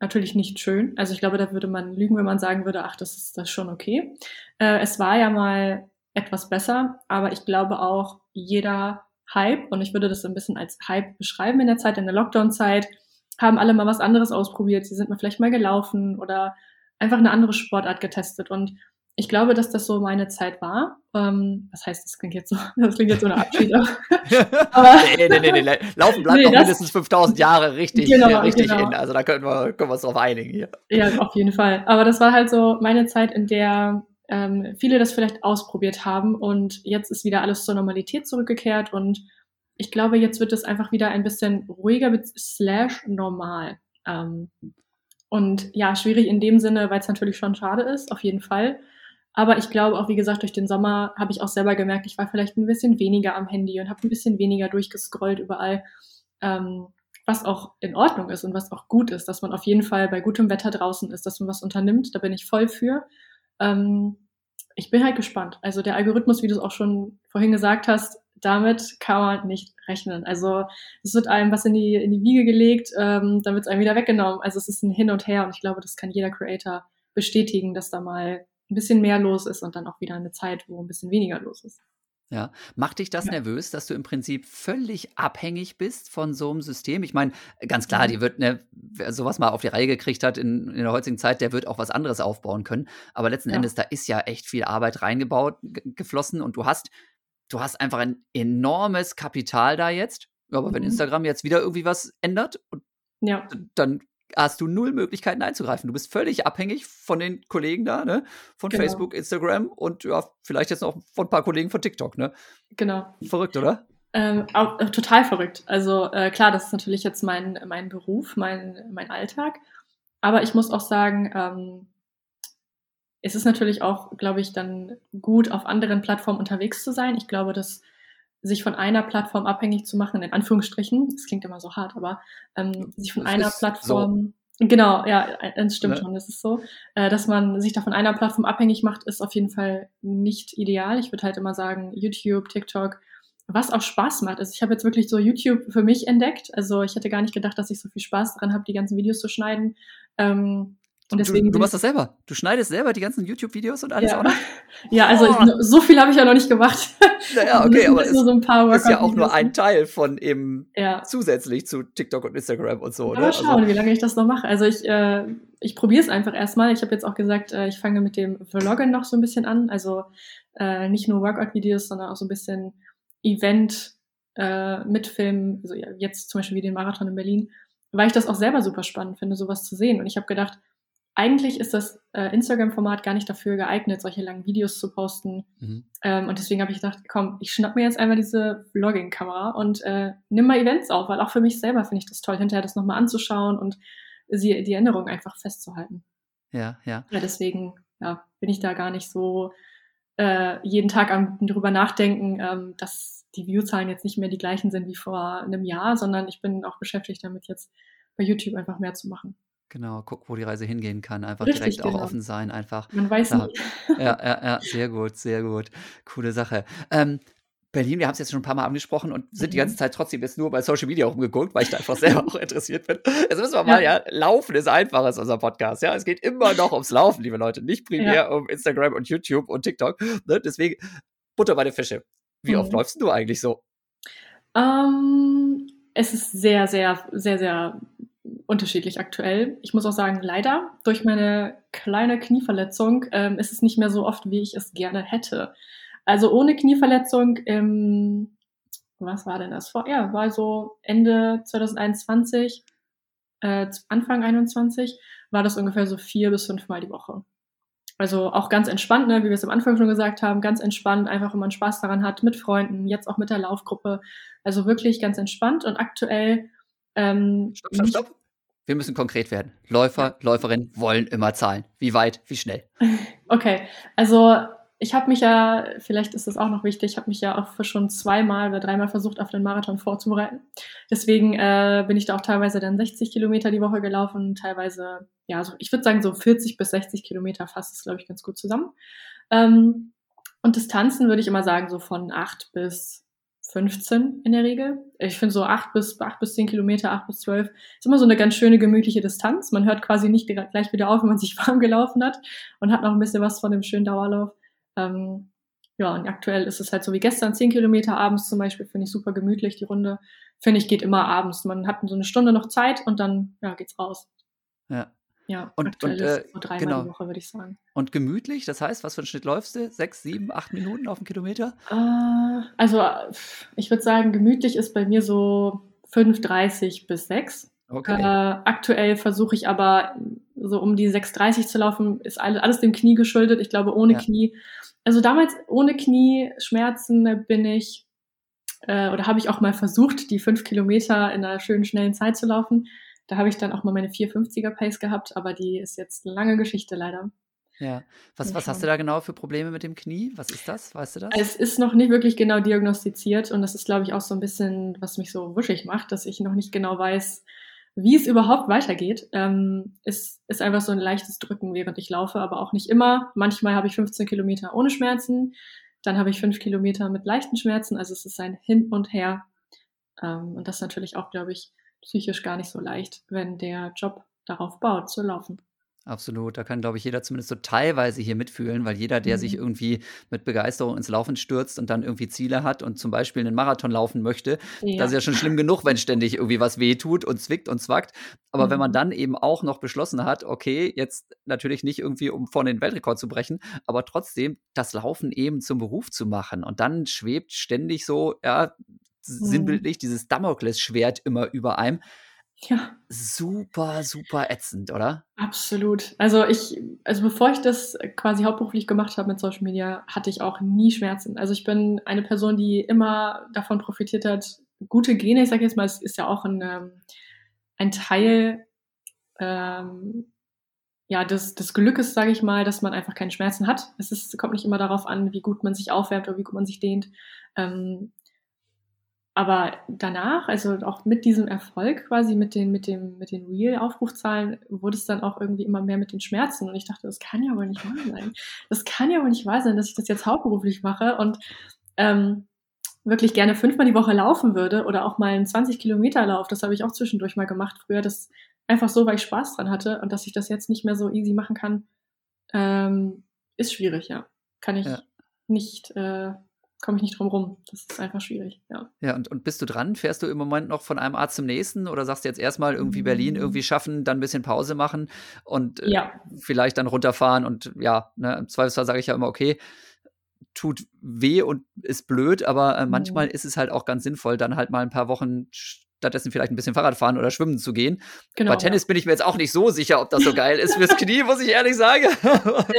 natürlich nicht schön. Also ich glaube, da würde man lügen, wenn man sagen würde, ach, das ist das schon okay. Äh, es war ja mal etwas besser, aber ich glaube auch, jeder Hype, und ich würde das ein bisschen als Hype beschreiben in der Zeit, in der Lockdown-Zeit, haben alle mal was anderes ausprobiert. Sie sind mal vielleicht mal gelaufen oder einfach eine andere Sportart getestet. Und ich glaube, dass das so meine Zeit war. Ähm, was heißt, das klingt jetzt so, das klingt jetzt so eine Abschied. aber nee, nee, nee, nee, Laufen bleibt nee, noch mindestens 5000 Jahre richtig, genau, richtig genau. in. Also da können wir, können wir uns drauf einigen hier. Ja, auf jeden Fall. Aber das war halt so meine Zeit, in der ähm, viele das vielleicht ausprobiert haben und jetzt ist wieder alles zur Normalität zurückgekehrt und ich glaube, jetzt wird es einfach wieder ein bisschen ruhiger slash normal. Ähm, und ja, schwierig in dem Sinne, weil es natürlich schon schade ist, auf jeden Fall. Aber ich glaube auch, wie gesagt, durch den Sommer habe ich auch selber gemerkt, ich war vielleicht ein bisschen weniger am Handy und habe ein bisschen weniger durchgescrollt überall, ähm, was auch in Ordnung ist und was auch gut ist, dass man auf jeden Fall bei gutem Wetter draußen ist, dass man was unternimmt. Da bin ich voll für. Ähm, ich bin halt gespannt. Also der Algorithmus, wie du es auch schon vorhin gesagt hast, damit kann man nicht rechnen. Also es wird einem was in die, in die Wiege gelegt, ähm, dann wird es einem wieder weggenommen. Also es ist ein Hin und Her und ich glaube, das kann jeder Creator bestätigen, dass da mal ein bisschen mehr los ist und dann auch wieder eine Zeit, wo ein bisschen weniger los ist. Ja, macht dich das ja. nervös, dass du im Prinzip völlig abhängig bist von so einem System? Ich meine, ganz klar, mhm. die wird, ne, wer sowas mal auf die Reihe gekriegt hat in, in der heutigen Zeit, der wird auch was anderes aufbauen können. Aber letzten ja. Endes, da ist ja echt viel Arbeit reingebaut, geflossen und du hast, du hast einfach ein enormes Kapital da jetzt. Aber mhm. wenn Instagram jetzt wieder irgendwie was ändert, ja. dann hast du null Möglichkeiten einzugreifen. Du bist völlig abhängig von den Kollegen da, ne? Von genau. Facebook, Instagram und ja, vielleicht jetzt noch von ein paar Kollegen von TikTok, ne? Genau. Verrückt, oder? Ähm, auch, äh, total verrückt. Also äh, klar, das ist natürlich jetzt mein, mein Beruf, mein, mein Alltag. Aber ich muss auch sagen, ähm, es ist natürlich auch, glaube ich, dann gut, auf anderen Plattformen unterwegs zu sein. Ich glaube, dass sich von einer Plattform abhängig zu machen, in Anführungsstrichen, das klingt immer so hart, aber ähm, sich von das einer Plattform, so. genau, ja, es stimmt ja. schon, das ist so, äh, dass man sich da von einer Plattform abhängig macht, ist auf jeden Fall nicht ideal. Ich würde halt immer sagen, YouTube, TikTok, was auch Spaß macht. Also ich habe jetzt wirklich so YouTube für mich entdeckt. Also ich hätte gar nicht gedacht, dass ich so viel Spaß daran habe, die ganzen Videos zu schneiden. Ähm, und deswegen du, du machst das selber. Du schneidest selber die ganzen YouTube-Videos und alles ja. auch noch? Ja, also oh. ich, so viel habe ich ja noch nicht gemacht. Naja, okay, aber es so ist ja auch nur ein Teil von eben ja. zusätzlich zu TikTok und Instagram und so. Mal ne? schauen, also, wie lange ich das noch mache. Also ich, äh, ich probiere es einfach erstmal. Ich habe jetzt auch gesagt, äh, ich fange mit dem Vloggen noch so ein bisschen an. Also äh, nicht nur Workout-Videos, sondern auch so ein bisschen Event äh, mitfilmen. Also jetzt zum Beispiel wie den Marathon in Berlin, weil ich das auch selber super spannend finde, sowas zu sehen. Und ich habe gedacht, eigentlich ist das äh, Instagram-Format gar nicht dafür geeignet, solche langen Videos zu posten. Mhm. Ähm, und deswegen habe ich gedacht, komm, ich schnapp mir jetzt einmal diese Vlogging-Kamera und äh, nimm mal Events auf, weil auch für mich selber finde ich das toll, hinterher das nochmal anzuschauen und sie, die Erinnerung einfach festzuhalten. Ja, ja. Ja, deswegen ja, bin ich da gar nicht so äh, jeden Tag am drüber nachdenken, ähm, dass die Viewzahlen jetzt nicht mehr die gleichen sind wie vor einem Jahr, sondern ich bin auch beschäftigt damit, jetzt bei YouTube einfach mehr zu machen. Genau, guck, wo die Reise hingehen kann. Einfach Richtig, direkt auch genau. offen sein, einfach. Man weiß Klar. nicht. Ja, ja, ja, sehr gut, sehr gut. Coole Sache. Ähm, Berlin, wir haben es jetzt schon ein paar Mal angesprochen und sind die ganze mhm. Zeit trotzdem jetzt nur bei Social Media rumgeguckt, weil ich da einfach selber auch interessiert bin. Jetzt müssen wir mal, ja, Laufen ist einfacher als unser Podcast, ja. Es geht immer noch ums Laufen, liebe Leute, nicht primär Ja. um Instagram und YouTube und TikTok. Ne? Deswegen Butter bei den Fische. Wie oft mhm. läufst du eigentlich so? Ähm, es ist sehr, sehr, sehr, sehr unterschiedlich aktuell. Ich muss auch sagen, leider durch meine kleine Knieverletzung ähm, ist es nicht mehr so oft, wie ich es gerne hätte. Also ohne Knieverletzung, ähm, was war denn das? Vor, ja, war so Ende 2021, äh, Anfang 21, war das ungefähr so vier bis fünfmal die Woche. Also auch ganz entspannt, ne, wie wir es am Anfang schon gesagt haben, ganz entspannt, einfach wenn man Spaß daran hat, mit Freunden, jetzt auch mit der Laufgruppe. Also wirklich ganz entspannt und aktuell ähm, stopp, stopp, stopp. Wir müssen konkret werden. Läufer, Läuferinnen wollen immer zahlen. Wie weit, wie schnell? Okay, also ich habe mich ja, vielleicht ist das auch noch wichtig, ich habe mich ja auch schon zweimal oder dreimal versucht, auf den Marathon vorzubereiten. Deswegen äh, bin ich da auch teilweise dann 60 Kilometer die Woche gelaufen, teilweise, ja, so, ich würde sagen so 40 bis 60 Kilometer fasst es, glaube ich, ganz gut zusammen. Ähm, und Distanzen würde ich immer sagen, so von 8 bis 15 in der Regel. Ich finde so 8 bis, 8 bis 10 Kilometer, 8 bis 12 ist immer so eine ganz schöne gemütliche Distanz. Man hört quasi nicht gleich wieder auf, wenn man sich warm gelaufen hat und hat noch ein bisschen was von dem schönen Dauerlauf. Ähm, ja, und aktuell ist es halt so wie gestern, 10 Kilometer abends zum Beispiel, finde ich super gemütlich. Die Runde, finde ich, geht immer abends. Man hat so eine Stunde noch Zeit und dann ja, geht's raus. Ja. Ja, Und- und, ist äh, so dreimal genau. die Woche, würde ich sagen. Und gemütlich, das heißt, was für einen Schnitt läufst du? Sechs, sieben, acht Minuten auf dem Kilometer? Äh, also, äh, ich würde sagen, gemütlich ist bei mir so 5,30 bis 6. Okay. Äh, aktuell versuche ich aber so um die 6,30 zu laufen, ist alles, alles dem Knie geschuldet. Ich glaube, ohne Ja. Knie. Also damals ohne Knieschmerzen bin ich, äh, oder habe ich auch mal versucht, die fünf Kilometer in einer schönen, schnellen Zeit zu laufen. Da habe ich dann auch mal meine 450er Pace gehabt, aber die ist jetzt eine lange Geschichte leider. ja. Was, was hast du da genau für Probleme mit dem Knie? Was ist das? Weißt du das? Es ist noch nicht wirklich genau diagnostiziert und das ist, glaube ich, auch so ein bisschen, was mich so wuschig macht, dass ich noch nicht genau weiß, wie es überhaupt weitergeht. Ähm, es ist einfach so ein leichtes Drücken, während ich laufe, aber auch nicht immer. Manchmal habe ich 15 Kilometer ohne Schmerzen, dann habe ich 5 Kilometer mit leichten Schmerzen. Also es ist ein Hin und Her. Ähm, und das ist natürlich auch, glaube ich, psychisch gar nicht so leicht, wenn der Job darauf baut, zu laufen. Absolut. Da kann, glaube ich, jeder zumindest so teilweise hier mitfühlen, weil jeder, der sich Mhm. irgendwie mit Begeisterung ins Laufen stürzt und dann irgendwie Ziele hat und zum Beispiel einen Marathon laufen möchte, das ist ja schon schlimm genug, wenn ständig irgendwie was wehtut und zwickt und zwackt. Aber wenn man Mhm. dann eben auch noch beschlossen hat, okay, jetzt natürlich nicht irgendwie, um vorne den Weltrekord zu brechen, aber trotzdem das Laufen eben zum Beruf zu machen. Und dann schwebt ständig so, ja, sinnbildlich dieses Damoklesschwert immer über einem. ja. Super, super ätzend, oder? Absolut. Also ich, also bevor ich das quasi hauptberuflich gemacht habe mit Social Media, hatte ich auch nie Schmerzen. Also ich bin eine Person, die immer davon profitiert hat, gute Gene, ich sage jetzt mal, es ist ja auch ein, ähm, ein Teil ähm, ja, des, des Glückes, sage ich mal, dass man einfach keine Schmerzen hat. Es ist, kommt nicht immer darauf an, wie gut man sich aufwärmt oder wie gut man sich dehnt. Ähm, aber danach, also auch mit diesem Erfolg quasi, mit den, mit dem, mit den Real-Aufrufzahlen, wurde es dann auch irgendwie immer mehr mit den Schmerzen. Und ich dachte, das kann ja wohl nicht wahr sein. Das kann ja wohl nicht wahr sein, dass ich das jetzt hauptberuflich mache und ähm, wirklich gerne fünfmal die Woche laufen würde oder auch mal einen 20 Kilometer Lauf. Das habe ich auch zwischendurch mal gemacht früher. Das einfach so, weil ich Spaß dran hatte und dass ich das jetzt nicht mehr so easy machen kann, ähm, ist schwierig, ja. Kann ich Ja. nicht, äh, komme ich nicht drum rum. Das ist einfach schwierig, ja. Ja, und, und bist du dran? Fährst du im Moment noch von einem Arzt zum nächsten oder sagst du jetzt erstmal irgendwie Berlin Mm. irgendwie schaffen, dann ein bisschen Pause machen und äh, Ja, vielleicht dann runterfahren und ja, ne, im Zweifelsfall sage ich ja immer, okay, tut weh und ist blöd, aber äh, manchmal Mhm. ist es halt auch ganz sinnvoll, dann halt mal ein paar Wochen stattdessen vielleicht ein bisschen Fahrrad fahren oder schwimmen zu gehen. genau. Bei Tennis bin ich mir jetzt auch nicht so sicher, ob das so geil ist fürs Knie, muss ich ehrlich sagen.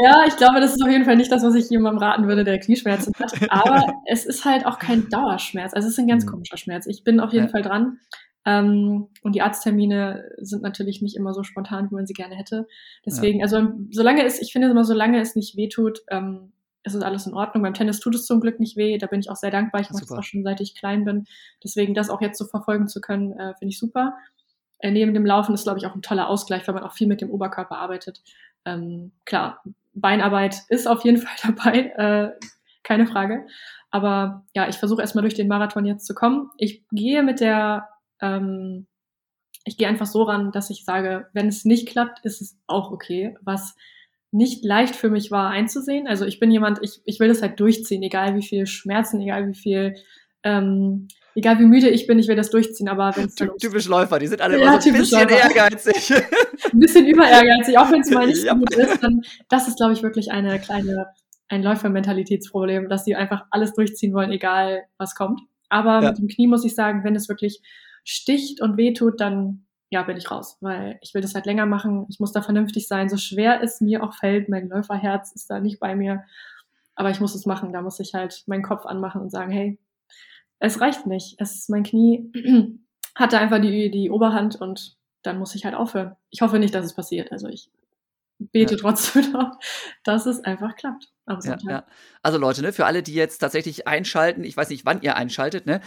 Ja, ich glaube, das ist auf jeden Fall nicht das, was ich jemandem raten würde, der Knieschmerzen hat. Aber es ist halt auch kein Dauerschmerz. Also es ist ein ganz Mhm. komischer Schmerz. Ich bin auf jeden Ja. Fall dran. Ähm, und die Arzttermine sind natürlich nicht immer so spontan, wie man sie gerne hätte. Deswegen, also solange es, ich finde immer, solange es nicht wehtut, ähm, ist es alles in Ordnung. Beim Tennis tut es zum Glück nicht weh. Da bin ich auch sehr dankbar. Ich mache das auch schon seit ich klein bin. Deswegen das auch jetzt so verfolgen zu können, äh, finde ich super. Äh, neben dem Laufen ist, glaube ich, auch ein toller Ausgleich, weil man auch viel mit dem Oberkörper arbeitet. Ähm, klar, Beinarbeit ist auf jeden Fall dabei, äh, keine Frage. Aber ja, ich versuche erstmal durch den Marathon jetzt zu kommen. Ich gehe mit der, ähm, ich gehe einfach so ran, dass ich sage, wenn es nicht klappt, ist es auch okay. Was nicht leicht für mich war einzusehen. Also ich bin jemand, ich, ich will das halt durchziehen, egal wie viel Schmerzen, egal wie viel, ähm, egal wie müde ich bin, ich will das durchziehen. Aber wenn Ty- Typisch Läufer, die sind alle Ja, immer so ein bisschen Läufer. ehrgeizig. ein bisschen überehrgeizig, auch wenn es mal nicht Ja. gut ist, dann das ist, glaube ich, wirklich eine kleine, ein Läufermentalitätsproblem, dass die einfach alles durchziehen wollen, egal was kommt. Aber Ja. mit dem Knie muss ich sagen, wenn es wirklich sticht und wehtut, dann ja, bin ich raus, weil ich will das halt länger machen. Ich muss da vernünftig sein, so schwer es mir auch fällt. Mein Läuferherz ist da nicht bei mir. Aber ich muss es machen. Da muss ich halt meinen Kopf anmachen und sagen, hey, es reicht nicht. Es, mein Knie hatte einfach die, die Oberhand und dann muss ich halt aufhören. Ich hoffe nicht, dass es passiert. Also ich bete Ja. trotzdem noch, dass es einfach klappt. Ja, Sonntag. ja. Also Leute, ne, für alle, die jetzt tatsächlich einschalten, ich weiß nicht, wann ihr einschaltet, ne?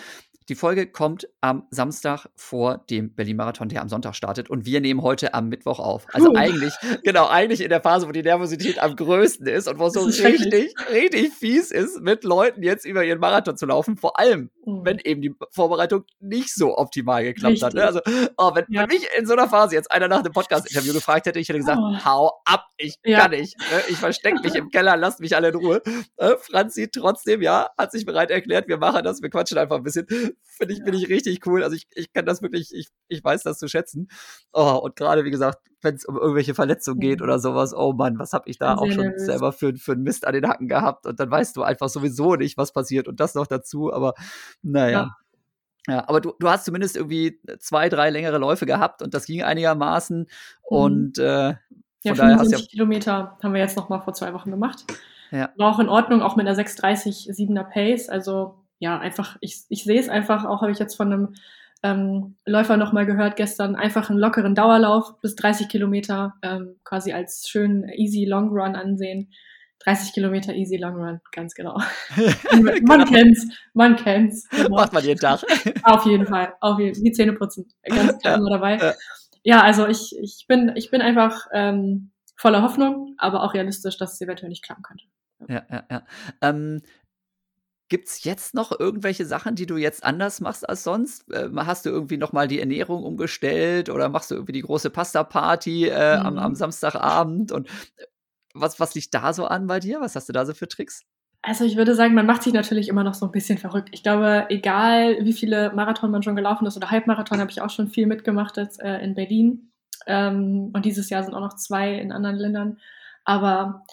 Die Folge kommt am Samstag vor dem Berlin-Marathon, der am Sonntag startet. Und wir nehmen heute am Mittwoch auf. Also Puh. eigentlich, genau, eigentlich in der Phase, wo die Nervosität am größten ist und wo es so richtig, richtig fies ist, mit Leuten jetzt über ihren Marathon zu laufen. Vor allem, Mhm. wenn eben die Vorbereitung nicht so optimal geklappt hat. Ne? Also, Richtig. oh, wenn, Ja. wenn mich in so einer Phase jetzt einer nach einem Podcast-Interview gefragt hätte, ich hätte gesagt, Oh. hau ab, ich Ja. kann nicht. Ne? Ich verstecke mich im Keller, lasst mich alle in Ruhe. Äh, Franzi trotzdem, ja, hat sich bereit erklärt, wir machen das, wir quatschen einfach ein bisschen. Finde ich, finde ich richtig cool. Also ich, ich kann das wirklich, ich, ich weiß das zu schätzen. Oh, und gerade, wie gesagt, wenn es um irgendwelche Verletzungen geht oder sowas, oh Mann, was habe ich da auch schon nervös. selber für, für einen Mist an den Hacken gehabt und dann weißt du einfach sowieso nicht, was passiert und das noch dazu, aber naja. Ja. Ja, aber du, du hast zumindest irgendwie zwei, drei längere Läufe gehabt und das ging einigermaßen. Mhm. Und äh, von ja, daher hast du ja Kilometer haben wir jetzt noch mal vor zwei Wochen gemacht. Ja. War auch in Ordnung, auch mit einer 6:30 7er Pace. Also ja, einfach, ich, ich sehe es einfach, auch habe ich jetzt von einem ähm, Läufer noch mal gehört gestern, einfach einen lockeren Dauerlauf bis 30 Kilometer ähm, quasi als schönen easy Long Run ansehen. 30 Kilometer Easy Long Run, ganz genau. man genau. kennt's, man kennt's. Genau. Macht man jeden Tag. auf jeden Fall, auf jeden Fall. Die Zähne putzen, ganz klar ja, dabei. Ja. ja, also ich, ich, bin, ich bin einfach ähm, voller Hoffnung, aber auch realistisch, dass es eventuell nicht klappen könnte. Ja, ja, ja. Ähm, Gibt es jetzt noch irgendwelche Sachen, die du jetzt anders machst als sonst? Ähm, hast du irgendwie nochmal die Ernährung umgestellt oder machst du irgendwie die große Pasta-Party äh, mhm. am, am, Samstagabend? Und äh, was, was liegt da so an bei dir? Was hast du da so für Tricks? Also ich würde sagen, man macht sich natürlich immer noch so ein bisschen verrückt. Ich glaube, egal wie viele Marathon man schon gelaufen ist oder Halbmarathon, habe ich auch schon viel mitgemacht jetzt äh, in Berlin. Ähm, und dieses Jahr sind auch noch zwei in anderen Ländern. Aber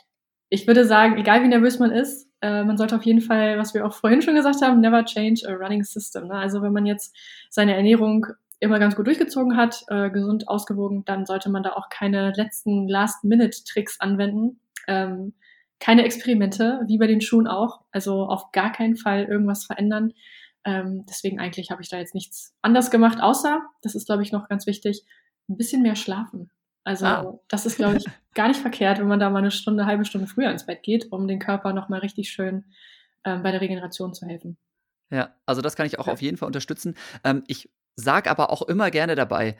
ich würde sagen, egal wie nervös man ist, äh, man sollte auf jeden Fall, was wir auch vorhin schon gesagt haben, never change a running system. Ne? Also wenn man jetzt seine Ernährung immer ganz gut durchgezogen hat, äh, gesund ausgewogen, dann sollte man da auch keine letzten Last-Minute-Tricks anwenden. Ähm, keine Experimente, wie bei den Schuhen auch. Also auf gar keinen Fall irgendwas verändern. Ähm, deswegen eigentlich habe ich da jetzt nichts anders gemacht, außer, das ist glaube ich noch ganz wichtig, ein bisschen mehr schlafen. Also ah. das ist glaube ich gar nicht verkehrt, wenn man da mal eine Stunde, halbe Stunde früher ins Bett geht, um den Körper nochmal richtig schön ähm, bei der Regeneration zu helfen. Ja, also das kann ich auch auf jeden Fall unterstützen. Ähm, ich sag aber auch immer gerne dabei,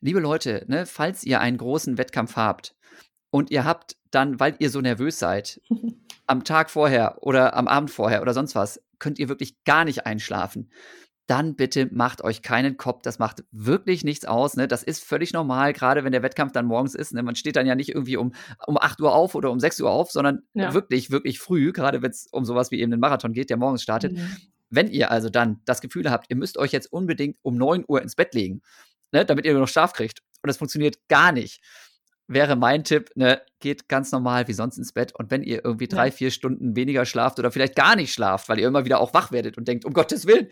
liebe Leute, ne, falls ihr einen großen Wettkampf habt und ihr habt dann, weil ihr so nervös seid, am Tag vorher oder am Abend vorher oder sonst was, könnt ihr wirklich gar nicht einschlafen. Dann bitte macht euch keinen Kopf. Das macht wirklich nichts aus. Ne? Das ist völlig normal, gerade wenn der Wettkampf dann morgens ist. Ne? Man steht dann ja nicht irgendwie um, um 8 Uhr auf oder um 6 Uhr auf, sondern ja. wirklich, wirklich früh, gerade wenn es um sowas wie eben den Marathon geht, der morgens startet. Mhm. Wenn ihr also dann das Gefühl habt, ihr müsst euch jetzt unbedingt um 9 Uhr ins Bett legen, ne, damit ihr noch Schlaf kriegt, und das funktioniert gar nicht, wäre mein Tipp, ne, geht ganz normal wie sonst ins Bett. Und wenn ihr irgendwie drei, vier Stunden weniger schlaft oder vielleicht gar nicht schlaft, weil ihr immer wieder auch wach werdet und denkt, um Gottes Willen,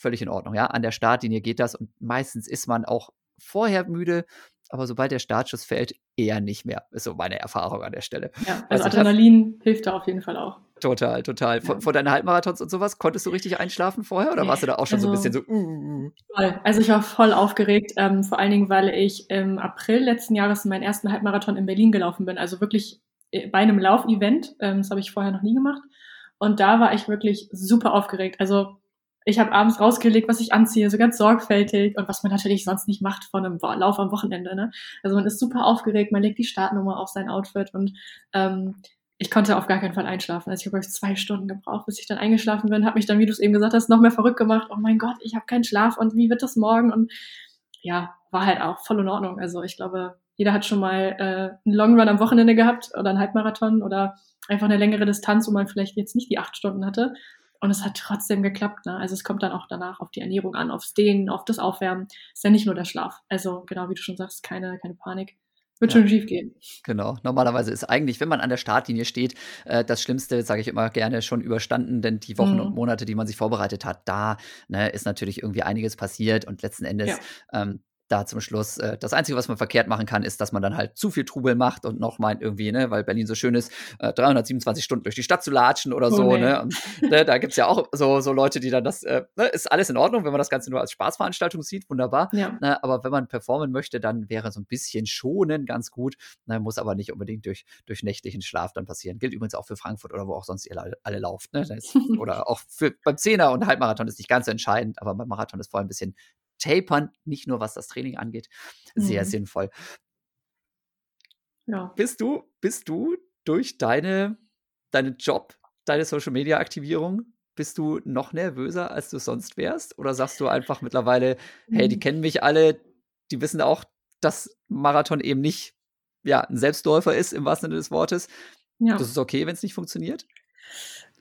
völlig in Ordnung, ja. An der Startlinie geht das und meistens ist man auch vorher müde, aber sobald der Startschuss fällt, eher nicht mehr. Ist so meine Erfahrung an der Stelle. Ja, also, also Adrenalin hilft da auf jeden Fall auch. Total, total. Vor, vor deinen Halbmarathons und sowas, konntest du richtig einschlafen vorher oder warst du da auch schon also, so ein also bisschen so? Uh, uh, uh? Voll. Also ich war voll aufgeregt, ähm, vor allen Dingen, weil ich im April letzten Jahres meinen ersten Halbmarathon in Berlin gelaufen bin. Also wirklich äh, bei einem Laufevent. Ähm, das habe ich vorher noch nie gemacht. Und da war ich wirklich super aufgeregt. Also ich habe abends rausgelegt, was ich anziehe, so ganz sorgfältig und was man natürlich sonst nicht macht von einem Lauf am Wochenende. Ne? Also man ist super aufgeregt, man legt die Startnummer auf sein Outfit und ähm, ich konnte auf gar keinen Fall einschlafen. Also ich habe zwei Stunden gebraucht, bis ich dann eingeschlafen bin, habe mich dann, wie du es eben gesagt hast, noch mehr verrückt gemacht. Oh mein Gott, ich habe keinen Schlaf und wie wird das morgen? Und ja, war halt auch voll in Ordnung. Also ich glaube, jeder hat schon mal äh, einen Long Run am Wochenende gehabt oder einen Halbmarathon oder einfach eine längere Distanz, wo man vielleicht jetzt nicht die acht Stunden hatte. Und es hat trotzdem geklappt. Ne? Also es kommt dann auch danach auf die Ernährung an, aufs Dehnen, auf das Aufwärmen. Ist ja nicht nur der Schlaf. Also genau wie du schon sagst, keine, keine Panik. Wird ja. schon schief gehen. Genau. Normalerweise ist eigentlich, wenn man an der Startlinie steht, äh, das Schlimmste, sage ich immer gerne, schon überstanden, denn die Wochen mhm. und Monate, die man sich vorbereitet hat, da ne, ist natürlich irgendwie einiges passiert und letzten Endes ja. ähm, da zum Schluss, äh, das Einzige, was man verkehrt machen kann, ist, dass man dann halt zu viel Trubel macht und noch meint irgendwie, ne, weil Berlin so schön ist, äh, 327 Stunden durch die Stadt zu latschen oder oh, so, nee. ne? Und, ne, da gibt's ja auch so, so Leute, die dann das, äh, ne, ist alles in Ordnung, wenn man das Ganze nur als Spaßveranstaltung sieht, wunderbar. Ja. Ne, aber wenn man performen möchte, dann wäre so ein bisschen schonen ganz gut. Ne, muss aber nicht unbedingt durch, durch nächtlichen Schlaf dann passieren. Gilt übrigens auch für Frankfurt oder wo auch sonst ihr alle, alle lauft. Ne? Ist, oder auch für, beim Zehner und Halbmarathon ist nicht ganz so entscheidend, aber beim Marathon ist vor allem ein bisschen Tapern, nicht nur was das Training angeht, sehr mhm. sinnvoll. Ja. Bist du, bist du durch deine, deinen Job, deine Social Media Aktivierung, bist du noch nervöser, als du sonst wärst? Oder sagst du einfach mittlerweile, mhm. hey, die mhm. kennen mich alle, die wissen auch, dass Marathon eben nicht ja, ein Selbstläufer ist, im wahrsten Sinne des Wortes. Ja. Das ist okay, wenn es nicht funktioniert?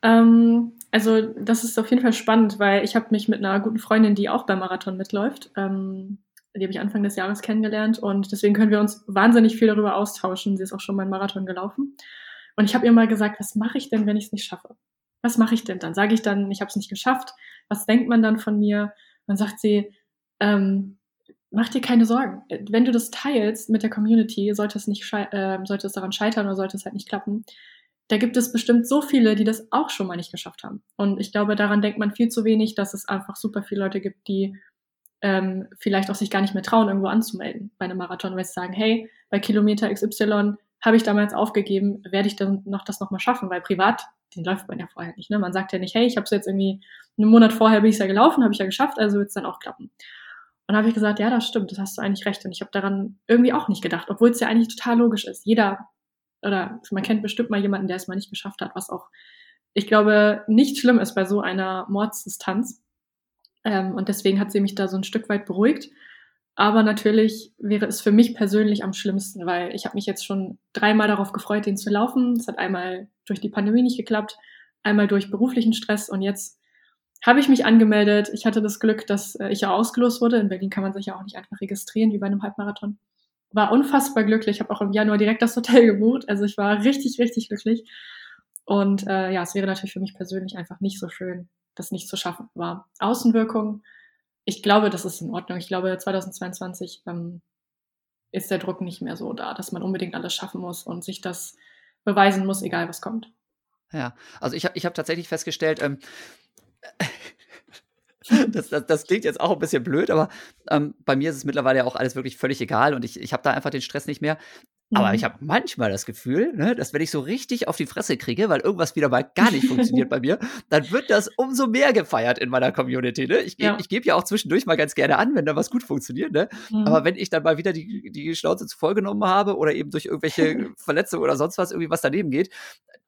Ähm, also das ist auf jeden Fall spannend, weil ich habe mich mit einer guten Freundin, die auch beim Marathon mitläuft, ähm, Die habe ich Anfang des Jahres kennengelernt und deswegen können wir uns wahnsinnig viel darüber austauschen. Sie ist auch schon meinen Marathon gelaufen. Und ich habe ihr mal gesagt, was mache ich denn, wenn ich es nicht schaffe? Was mache ich denn dann? Sage ich dann, ich habe es nicht geschafft? Was denkt man dann von mir? Dann sagt sie, ähm, mach dir keine Sorgen. Wenn du das teilst mit der Community, sollte es nicht äh, sollte es daran scheitern oder sollte es halt nicht klappen, da gibt es bestimmt so viele, die das auch schon mal nicht geschafft haben. Und ich glaube, daran denkt man viel zu wenig, dass es einfach super viele Leute gibt, die ähm, vielleicht auch sich gar nicht mehr trauen, irgendwo anzumelden bei einem Marathon, weil sie sagen, hey, bei Kilometer XY habe ich damals aufgegeben, werde ich dann noch das nochmal schaffen, weil privat, den läuft man ja vorher nicht. Ne? Man sagt ja nicht, hey, ich habe es jetzt irgendwie einen Monat vorher bin ich ja gelaufen, habe ich ja geschafft, also wird es dann auch klappen. Und habe ich gesagt, ja, das stimmt, das hast du eigentlich recht. Und ich habe daran irgendwie auch nicht gedacht, obwohl es ja eigentlich total logisch ist. Jeder oder man kennt bestimmt mal jemanden, der es mal nicht geschafft hat, was auch, ich glaube, nicht schlimm ist bei so einer Mordsdistanz. Ähm, und deswegen hat sie mich da so ein Stück weit beruhigt. Aber natürlich wäre es für mich persönlich am schlimmsten, weil ich habe mich jetzt schon dreimal darauf gefreut, den zu laufen. Es hat einmal durch die Pandemie nicht geklappt, einmal durch beruflichen Stress und jetzt habe ich mich angemeldet. Ich hatte das Glück, dass äh, ich ja ausgelost wurde. In Berlin kann man sich ja auch nicht einfach registrieren wie bei einem Halbmarathon war unfassbar glücklich. Ich habe auch im Januar direkt das Hotel gebucht. Also ich war richtig, richtig glücklich. Und äh, ja, es wäre natürlich für mich persönlich einfach nicht so schön, das nicht zu schaffen. War Außenwirkung. Ich glaube, das ist in Ordnung. Ich glaube, 2022 ähm, ist der Druck nicht mehr so da, dass man unbedingt alles schaffen muss und sich das beweisen muss, egal was kommt. Ja, also ich habe ich hab tatsächlich festgestellt, ähm, das, das, das, klingt jetzt auch ein bisschen blöd, aber ähm, bei mir ist es mittlerweile ja auch alles wirklich völlig egal und ich, ich habe da einfach den Stress nicht mehr. Aber ich mhm. habe manchmal das Gefühl, ne, dass wenn ich so richtig auf die Fresse kriege, weil irgendwas wieder mal gar nicht funktioniert bei mir, dann wird das umso mehr gefeiert in meiner Community. Ne? Ich gebe ja. geb ja auch zwischendurch mal ganz gerne an, wenn da was gut funktioniert. Ne? Mhm. Aber wenn ich dann mal wieder die, die Schnauze zu voll genommen habe oder eben durch irgendwelche Verletzungen oder sonst was irgendwie was daneben geht,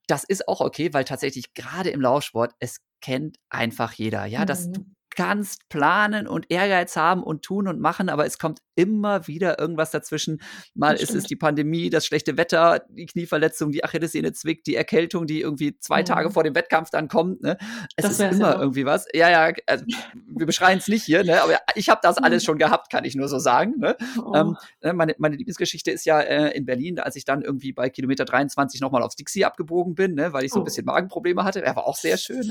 das ist auch okay, weil tatsächlich gerade im Laufsport, es kennt einfach jeder. Ja, mhm. dass du kannst planen und Ehrgeiz haben und tun und machen, aber es kommt immer wieder irgendwas dazwischen. Mal ist es die Pandemie, das schlechte Wetter, die Knieverletzung, die Achillessehne zwickt, die Erkältung, die irgendwie zwei mhm. Tage vor dem Wettkampf dann kommt. Ne? Es das ist immer ja irgendwie was. Ja, ja, also, wir beschreien es nicht hier, ne? aber ich habe das alles mhm. schon gehabt, kann ich nur so sagen. Ne? Oh. Ähm, ne, meine, meine Lieblingsgeschichte ist ja äh, in Berlin, als ich dann irgendwie bei Kilometer 23 nochmal aufs Dixie abgebogen bin, ne? weil ich so ein oh. bisschen Magenprobleme hatte. Er war auch sehr schön.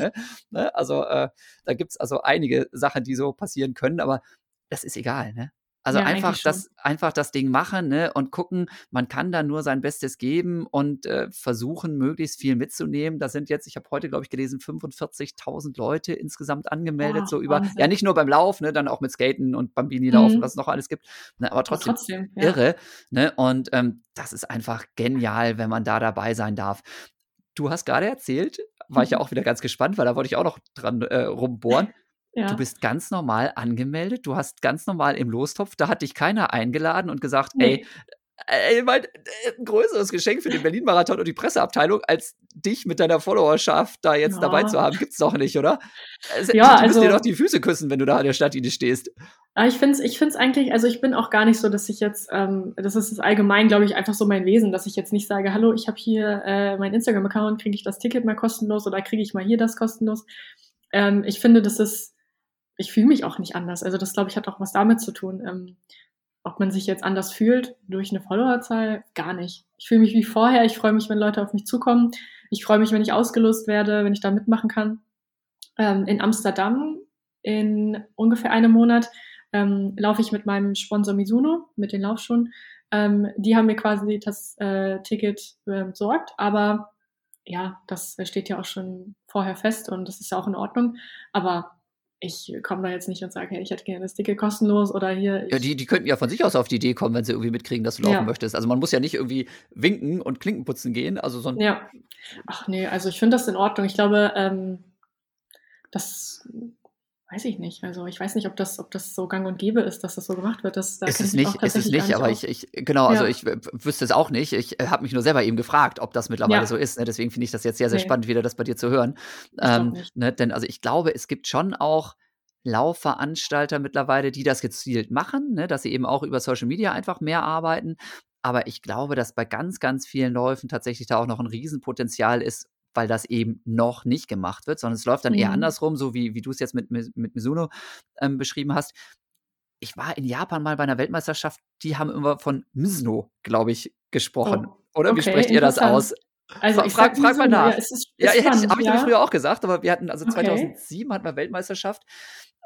Ne? Also äh, da gibt's also einige Sachen, die so passieren können, aber das ist egal. Ne? Also ja, einfach das, einfach das Ding machen ne, und gucken, man kann da nur sein Bestes geben und äh, versuchen, möglichst viel mitzunehmen. Da sind jetzt, ich habe heute, glaube ich, gelesen, 45.000 Leute insgesamt angemeldet, oh, so über, Wahnsinn. ja nicht nur beim Lauf, ne, dann auch mit Skaten und Bambini-Laufen, mhm. was es noch alles gibt, ne, aber trotzdem, aber trotzdem ja. irre. Ne, und ähm, das ist einfach genial, wenn man da dabei sein darf. Du hast gerade erzählt, war ich ja auch wieder ganz gespannt, weil da wollte ich auch noch dran äh, rumbohren. Ja. Du bist ganz normal angemeldet, du hast ganz normal im Lostopf, da hat dich keiner eingeladen und gesagt, nee. ey, ey, mein, äh, ein größeres Geschenk für den Berlin-Marathon und die Presseabteilung, als dich mit deiner Followerschaft da jetzt ja. dabei zu haben, gibt's doch nicht, oder? Ja, du also, dir doch die Füße küssen, wenn du da an der Stadtlinie stehst. Ich finde es ich find's eigentlich, also ich bin auch gar nicht so, dass ich jetzt, ähm, das ist allgemein, glaube ich, einfach so mein Wesen, dass ich jetzt nicht sage, hallo, ich habe hier äh, mein Instagram-Account, kriege ich das Ticket mal kostenlos oder kriege ich mal hier das kostenlos. Ähm, ich finde, das ist ich fühle mich auch nicht anders. Also das, glaube ich, hat auch was damit zu tun. Ähm, ob man sich jetzt anders fühlt durch eine Followerzahl, gar nicht. Ich fühle mich wie vorher. Ich freue mich, wenn Leute auf mich zukommen. Ich freue mich, wenn ich ausgelost werde, wenn ich da mitmachen kann. Ähm, in Amsterdam in ungefähr einem Monat ähm, laufe ich mit meinem Sponsor Mizuno, mit den Laufschuhen. Ähm, die haben mir quasi das äh, Ticket äh, besorgt, aber ja, das steht ja auch schon vorher fest und das ist ja auch in Ordnung. Aber ich komme da jetzt nicht und sage, hey, ich hätte gerne das Ticket kostenlos oder hier. Ja, die, die könnten ja von sich aus auf die Idee kommen, wenn sie irgendwie mitkriegen, dass du laufen ja. möchtest. Also man muss ja nicht irgendwie winken und Klinken putzen gehen. Also so ja. Ach nee, also ich finde das in Ordnung. Ich glaube, ähm, das weiß ich nicht. Also ich weiß nicht, ob das, ob das so gang und gäbe ist, dass das so gemacht wird. Das, da ist es nicht, ist es nicht, aber ich, ich, genau, also ja. ich wüsste es auch nicht. Ich äh, habe mich nur selber eben gefragt, ob das mittlerweile ja. so ist. Ne? Deswegen finde ich das jetzt sehr, sehr nee. spannend, wieder das bei dir zu hören. Ähm, ne? Denn also ich glaube, es gibt schon auch Laufveranstalter mittlerweile, die das gezielt machen, ne? dass sie eben auch über Social Media einfach mehr arbeiten. Aber ich glaube, dass bei ganz, ganz vielen Läufen tatsächlich da auch noch ein Riesenpotenzial ist, weil das eben noch nicht gemacht wird, sondern es läuft dann mhm. eher andersrum, so wie, wie du es jetzt mit, mit, Mizuno ähm, beschrieben hast. ich war in Japan mal bei einer Weltmeisterschaft, die haben immer von Msno, glaube ich, gesprochen. Oh, Oder wie okay, sprecht ihr das aus? Also ich frag- frag mal nach. Ja, es ist, Ja, ist hätte ich, spannend, habe ich ja. nämlich früher auch gesagt, aber wir hatten, also Okay. 2007 hatten wir Weltmeisterschaft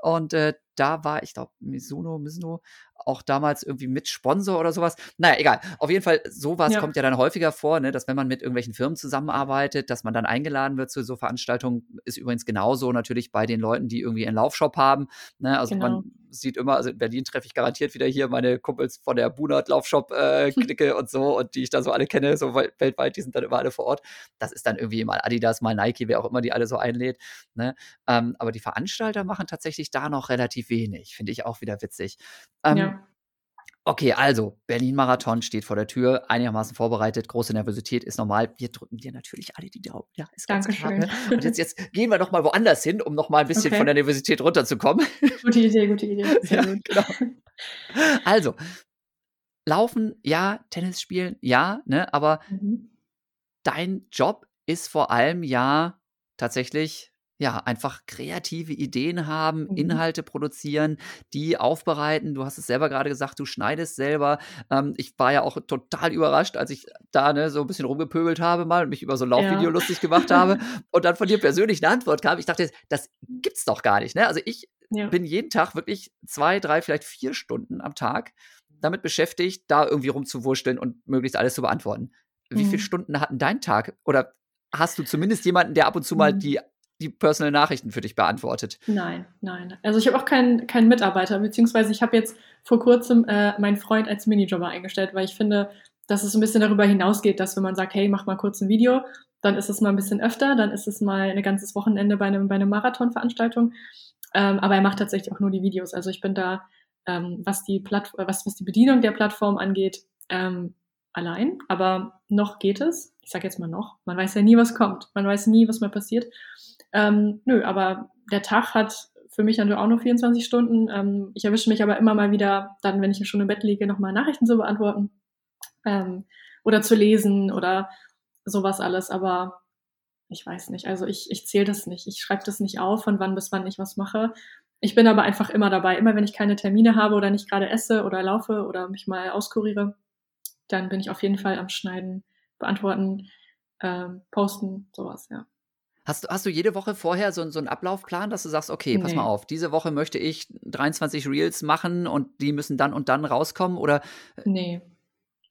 und äh, da war, ich glaube, Mizuno, Mizuno auch damals irgendwie mit Sponsor oder sowas. Naja, egal. Auf jeden Fall, sowas Ja. kommt ja dann häufiger vor, ne, dass wenn man mit irgendwelchen Firmen zusammenarbeitet, dass man dann eingeladen wird zu so Veranstaltungen. Ist übrigens genauso natürlich bei den Leuten, die irgendwie einen Laufshop haben. Ne? Also Genau. man sieht immer, also in Berlin treffe ich garantiert wieder hier meine Kumpels von der Bunert Laufshop äh, Clique und so und die ich da so alle kenne, so wel- weltweit, die sind dann immer alle vor Ort. Das ist dann irgendwie mal Adidas, mal Nike, wer auch immer die alle so einlädt. Ne? Ähm, aber die Veranstalter machen tatsächlich da noch relativ wenig. Finde ich auch wieder witzig. Ähm, ja. Okay, also Berlin-Marathon steht vor der Tür, einigermaßen vorbereitet, große Nervosität ist normal. Wir drücken dir natürlich alle die Daumen. Ja, ist ganz klar. Ne? Dankeschön. Und jetzt, jetzt gehen wir doch mal woanders hin, um noch mal ein bisschen Okay. von der Nervosität runterzukommen. Gute Idee, gute Idee. Sehr Ja, gut. genau. Also, Laufen, ja, Tennis spielen, ja, ne, aber Mhm. dein Job ist vor allem ja tatsächlich ja einfach kreative Ideen haben, Mhm. Inhalte produzieren, die aufbereiten. Du hast es selber gerade gesagt, du schneidest selber. Ähm, ich war ja auch total überrascht, als ich da ne, so ein bisschen rumgepöbelt habe mal und mich über so ein Laufvideo Ja. lustig gemacht habe und dann von dir persönlich eine Antwort kam. Ich dachte, das gibt's doch gar nicht. Ne? Also ich Ja. bin jeden Tag wirklich zwei, drei, vielleicht vier Stunden am Tag damit beschäftigt, da irgendwie rumzuwurschteln und möglichst alles zu beantworten. Wie viele Mhm. Stunden hatten dein Tag? Oder hast du zumindest jemanden, der ab und zu mal Mhm. die, die Personal Nachrichten für dich beantwortet? Nein, nein. Also ich habe auch keinen keinen Mitarbeiter, beziehungsweise ich habe jetzt vor kurzem äh, meinen Freund als Minijobber eingestellt, weil ich finde, dass es ein bisschen darüber hinausgeht, dass wenn man sagt, hey, mach mal kurz ein Video, dann ist es mal ein bisschen öfter, dann ist es mal ein ganzes Wochenende bei einem, bei einer Marathonveranstaltung. Ähm, aber er macht tatsächlich auch nur die Videos. Also ich bin da, ähm, was die was, was die Bedienung der Plattform angeht, ähm, allein. Aber noch geht es. Ich sage jetzt mal noch. Man weiß ja nie, was kommt. Man weiß nie, was mal passiert. Ähm, nö, aber der Tag hat für mich natürlich auch nur 24 Stunden. Ähm, ich erwische mich aber immer mal wieder, dann, wenn ich schon im Bett liege, nochmal Nachrichten zu beantworten ähm, oder zu lesen oder sowas alles. Aber ich weiß nicht. Also ich, ich zähle das nicht. Ich schreibe das nicht auf, von wann bis wann ich was mache. Ich bin aber einfach immer dabei. Immer wenn ich keine Termine habe oder nicht gerade esse oder laufe oder mich mal auskuriere, dann bin ich auf jeden Fall am Schneiden, beantworten, ähm, posten, sowas, ja. Hast, du- hast du jede Woche vorher so, so einen Ablaufplan, dass du sagst, okay, pass Nee. mal auf, diese Woche möchte ich 23 Reels machen und die müssen dann und dann rauskommen? Oder Nee,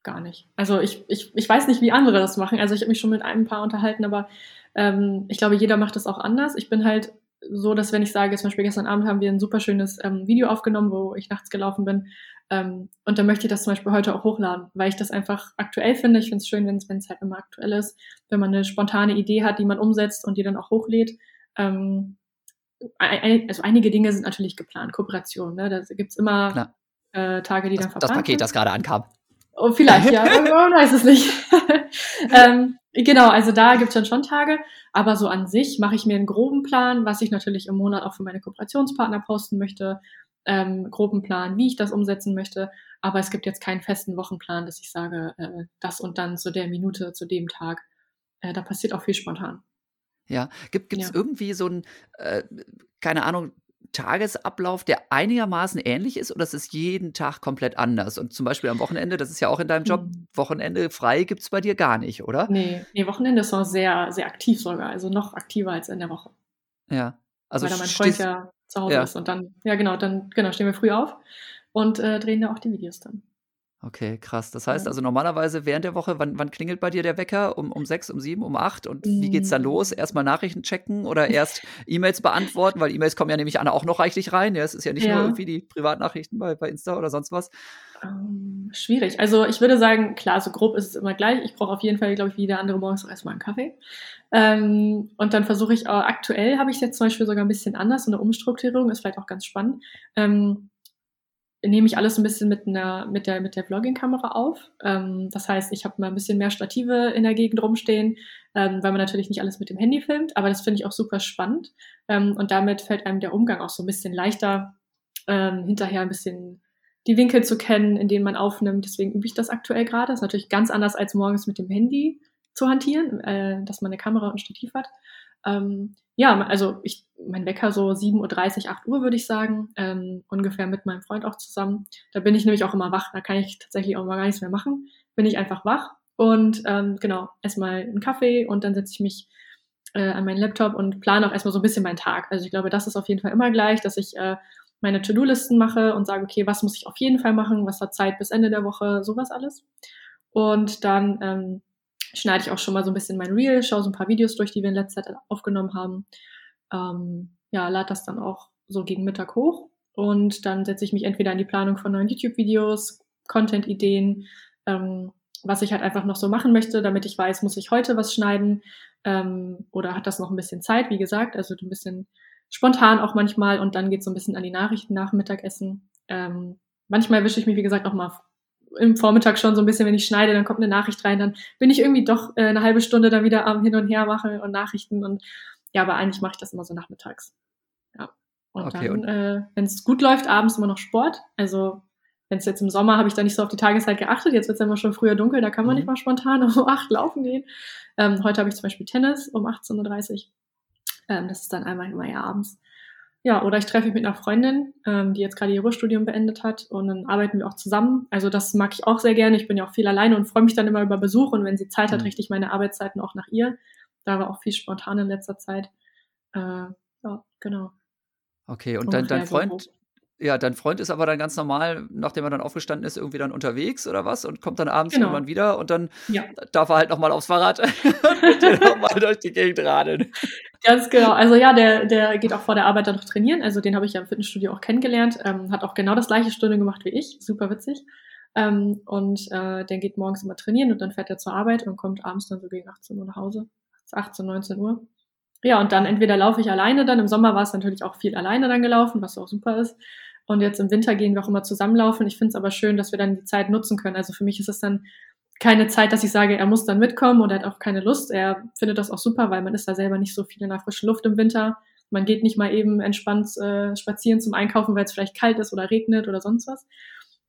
gar nicht. Also ich, ich, ich weiß nicht, wie andere das machen. Also ich habe mich schon mit einem Paar unterhalten, aber ähm, ich glaube, jeder macht das auch anders. Ich bin halt so, dass wenn ich sage, zum Beispiel gestern Abend haben wir ein super schönes ähm, Video aufgenommen, wo ich nachts gelaufen bin. Ähm, und dann möchte ich das zum Beispiel heute auch hochladen, weil ich das einfach aktuell finde. Ich finde es schön, wenn es halt immer aktuell ist, wenn man eine spontane Idee hat, die man umsetzt und die dann auch hochlädt. Ähm, ein- also einige Dinge sind natürlich geplant, Kooperation. Ne? Da gibt's immer Klar. äh, Tage, die das, dann das verplant Paket, sind. das gerade ankam? Oh, vielleicht, ja, man weiß es nicht. ähm, genau, also da gibt's dann schon Tage, aber so an sich mache ich mir einen groben Plan, was ich natürlich im Monat auch für meine Kooperationspartner posten möchte, ähm, groben Plan, wie ich das umsetzen möchte, aber es gibt jetzt keinen festen Wochenplan, dass ich sage, äh, das und dann zu der Minute, zu dem Tag. Äh, da passiert auch viel spontan. Ja. Gibt es Ja. irgendwie so einen, äh, keine Ahnung, Tagesablauf, der einigermaßen ähnlich ist oder ist es jeden Tag komplett anders? Und zum Beispiel am Wochenende, das ist ja auch in deinem Job, Mhm. Wochenende frei gibt es bei dir gar nicht, oder? Nee, nee, Wochenende ist noch sehr, sehr aktiv sogar, also noch aktiver als in der Woche. Ja. Also weil da mein Freund ja zu Hause ja. ist. Und dann, ja genau, dann genau, stehen wir früh auf und äh, drehen da auch die Videos dann. Okay, krass. Das heißt also normalerweise während der Woche, wann, wann klingelt bei dir der Wecker? Um, um sechs, um sieben, um acht? Und wie geht's dann Mm. los? Erstmal Nachrichten checken oder erst E-Mails beantworten? Weil E-Mails kommen ja nämlich an auch noch reichlich rein. Ja, es ist ja nicht nur Ja. irgendwie die Privatnachrichten bei, bei Insta oder sonst was. Ähm, schwierig. Also ich würde sagen, klar, so grob ist es immer gleich. Ich brauche auf jeden Fall, glaube ich, wie jeder andere morgens auch erstmal einen Kaffee. Ähm, und dann versuche ich, äh, aktuell habe ich es jetzt zum Beispiel sogar ein bisschen anders, so eine Umstrukturierung ist vielleicht auch ganz spannend. Ähm, nehme ich alles ein bisschen mit einer mit der mit der Vlogging-Kamera auf. Ähm, das heißt, ich habe mal ein bisschen mehr Stative in der Gegend rumstehen, ähm, weil man natürlich nicht alles mit dem Handy filmt, aber das finde ich auch super spannend. Ähm, und damit fällt einem der Umgang auch so ein bisschen leichter, ähm, hinterher ein bisschen die Winkel zu kennen, in denen man aufnimmt. Deswegen übe ich das aktuell gerade. Das ist natürlich ganz anders als morgens mit dem Handy zu hantieren, äh, dass man eine Kamera und ein Stativ hat. Ähm, ja, also ich, mein Wecker so 7.30 Uhr, 8 Uhr würde ich sagen, ähm, ungefähr mit meinem Freund auch zusammen. Da bin ich nämlich auch immer wach, da kann ich tatsächlich auch mal gar nichts mehr machen. Bin ich einfach wach und ähm, genau, erstmal einen Kaffee und dann setze ich mich äh, an meinen Laptop und plane auch erstmal so ein bisschen meinen Tag. Also ich glaube, das ist auf jeden Fall immer gleich, dass ich äh, meine To-Do-Listen mache und sage, okay, was muss ich auf jeden Fall machen, was hat Zeit bis Ende der Woche, sowas alles. Und dann ähm, schneide ich auch schon mal so ein bisschen mein Reel, schaue so ein paar Videos durch, die wir in letzter Zeit aufgenommen haben. Ähm, ja, lade das dann auch so gegen Mittag hoch und dann setze ich mich entweder in die Planung von neuen YouTube-Videos, Content-Ideen, ähm, was ich halt einfach noch so machen möchte, damit ich weiß, muss ich heute was schneiden ähm, oder hat das noch ein bisschen Zeit, wie gesagt, also ein bisschen spontan auch manchmal und dann geht so ein bisschen an die Nachrichten nach Mittagessen. Ähm, manchmal wische ich mich, wie gesagt, auch mal im Vormittag schon so ein bisschen, wenn ich schneide, dann kommt eine Nachricht rein, dann bin ich irgendwie doch äh, eine halbe Stunde da wieder am Hin und Her machen und Nachrichten und ja, aber eigentlich mache ich das immer so nachmittags. Ja. Und okay, dann, äh, wenn es gut läuft, abends immer noch Sport. Also wenn es jetzt im Sommer habe ich da nicht so auf die Tageszeit geachtet, jetzt wird es immer schon früher dunkel, da kann man mhm. nicht mal spontan um acht laufen gehen. Ähm, heute habe ich zum Beispiel Tennis um 18.30 Uhr. Ähm, das ist dann einmal immer ja abends. Ja, oder ich treffe mich mit einer Freundin, ähm, die jetzt gerade ihr Ruhestudium beendet hat und dann arbeiten wir auch zusammen. Also das mag ich auch sehr gerne. Ich bin ja auch viel alleine und freue mich dann immer über Besuch und wenn sie Zeit hat, mhm. richte ich meine Arbeitszeiten auch nach ihr. Da war auch viel spontan in letzter Zeit. Äh, ja, genau. Okay, und dein, dein Freund, so ja, dein Freund ist aber dann ganz normal, nachdem er dann aufgestanden ist, irgendwie dann unterwegs oder was und kommt dann abends genau. irgendwann wieder und dann ja. darf er halt nochmal aufs Fahrrad und nochmal durch die Gegend radeln. Ganz genau. Also ja, der, der geht auch vor der Arbeit dann noch trainieren. Also den habe ich ja im Fitnessstudio auch kennengelernt. Ähm, hat auch genau das gleiche Stunde gemacht wie ich. Super witzig. Ähm, und äh, der geht morgens immer trainieren und dann fährt er zur Arbeit und kommt abends dann so gegen 18 Uhr nach Hause. 18, 19 Uhr. Ja, und dann entweder laufe ich alleine dann. Im Sommer war es natürlich auch viel alleine dann gelaufen, was auch super ist. Und jetzt im Winter gehen wir auch immer zusammenlaufen. Ich finde es aber schön, dass wir dann die Zeit nutzen können. Also für mich ist es dann keine Zeit, dass ich sage, er muss dann mitkommen oder hat auch keine Lust. Er findet das auch super, weil man ist da selber nicht so viel in der frischen Luft im Winter. Man geht nicht mal eben entspannt äh, spazieren zum Einkaufen, weil es vielleicht kalt ist oder regnet oder sonst was.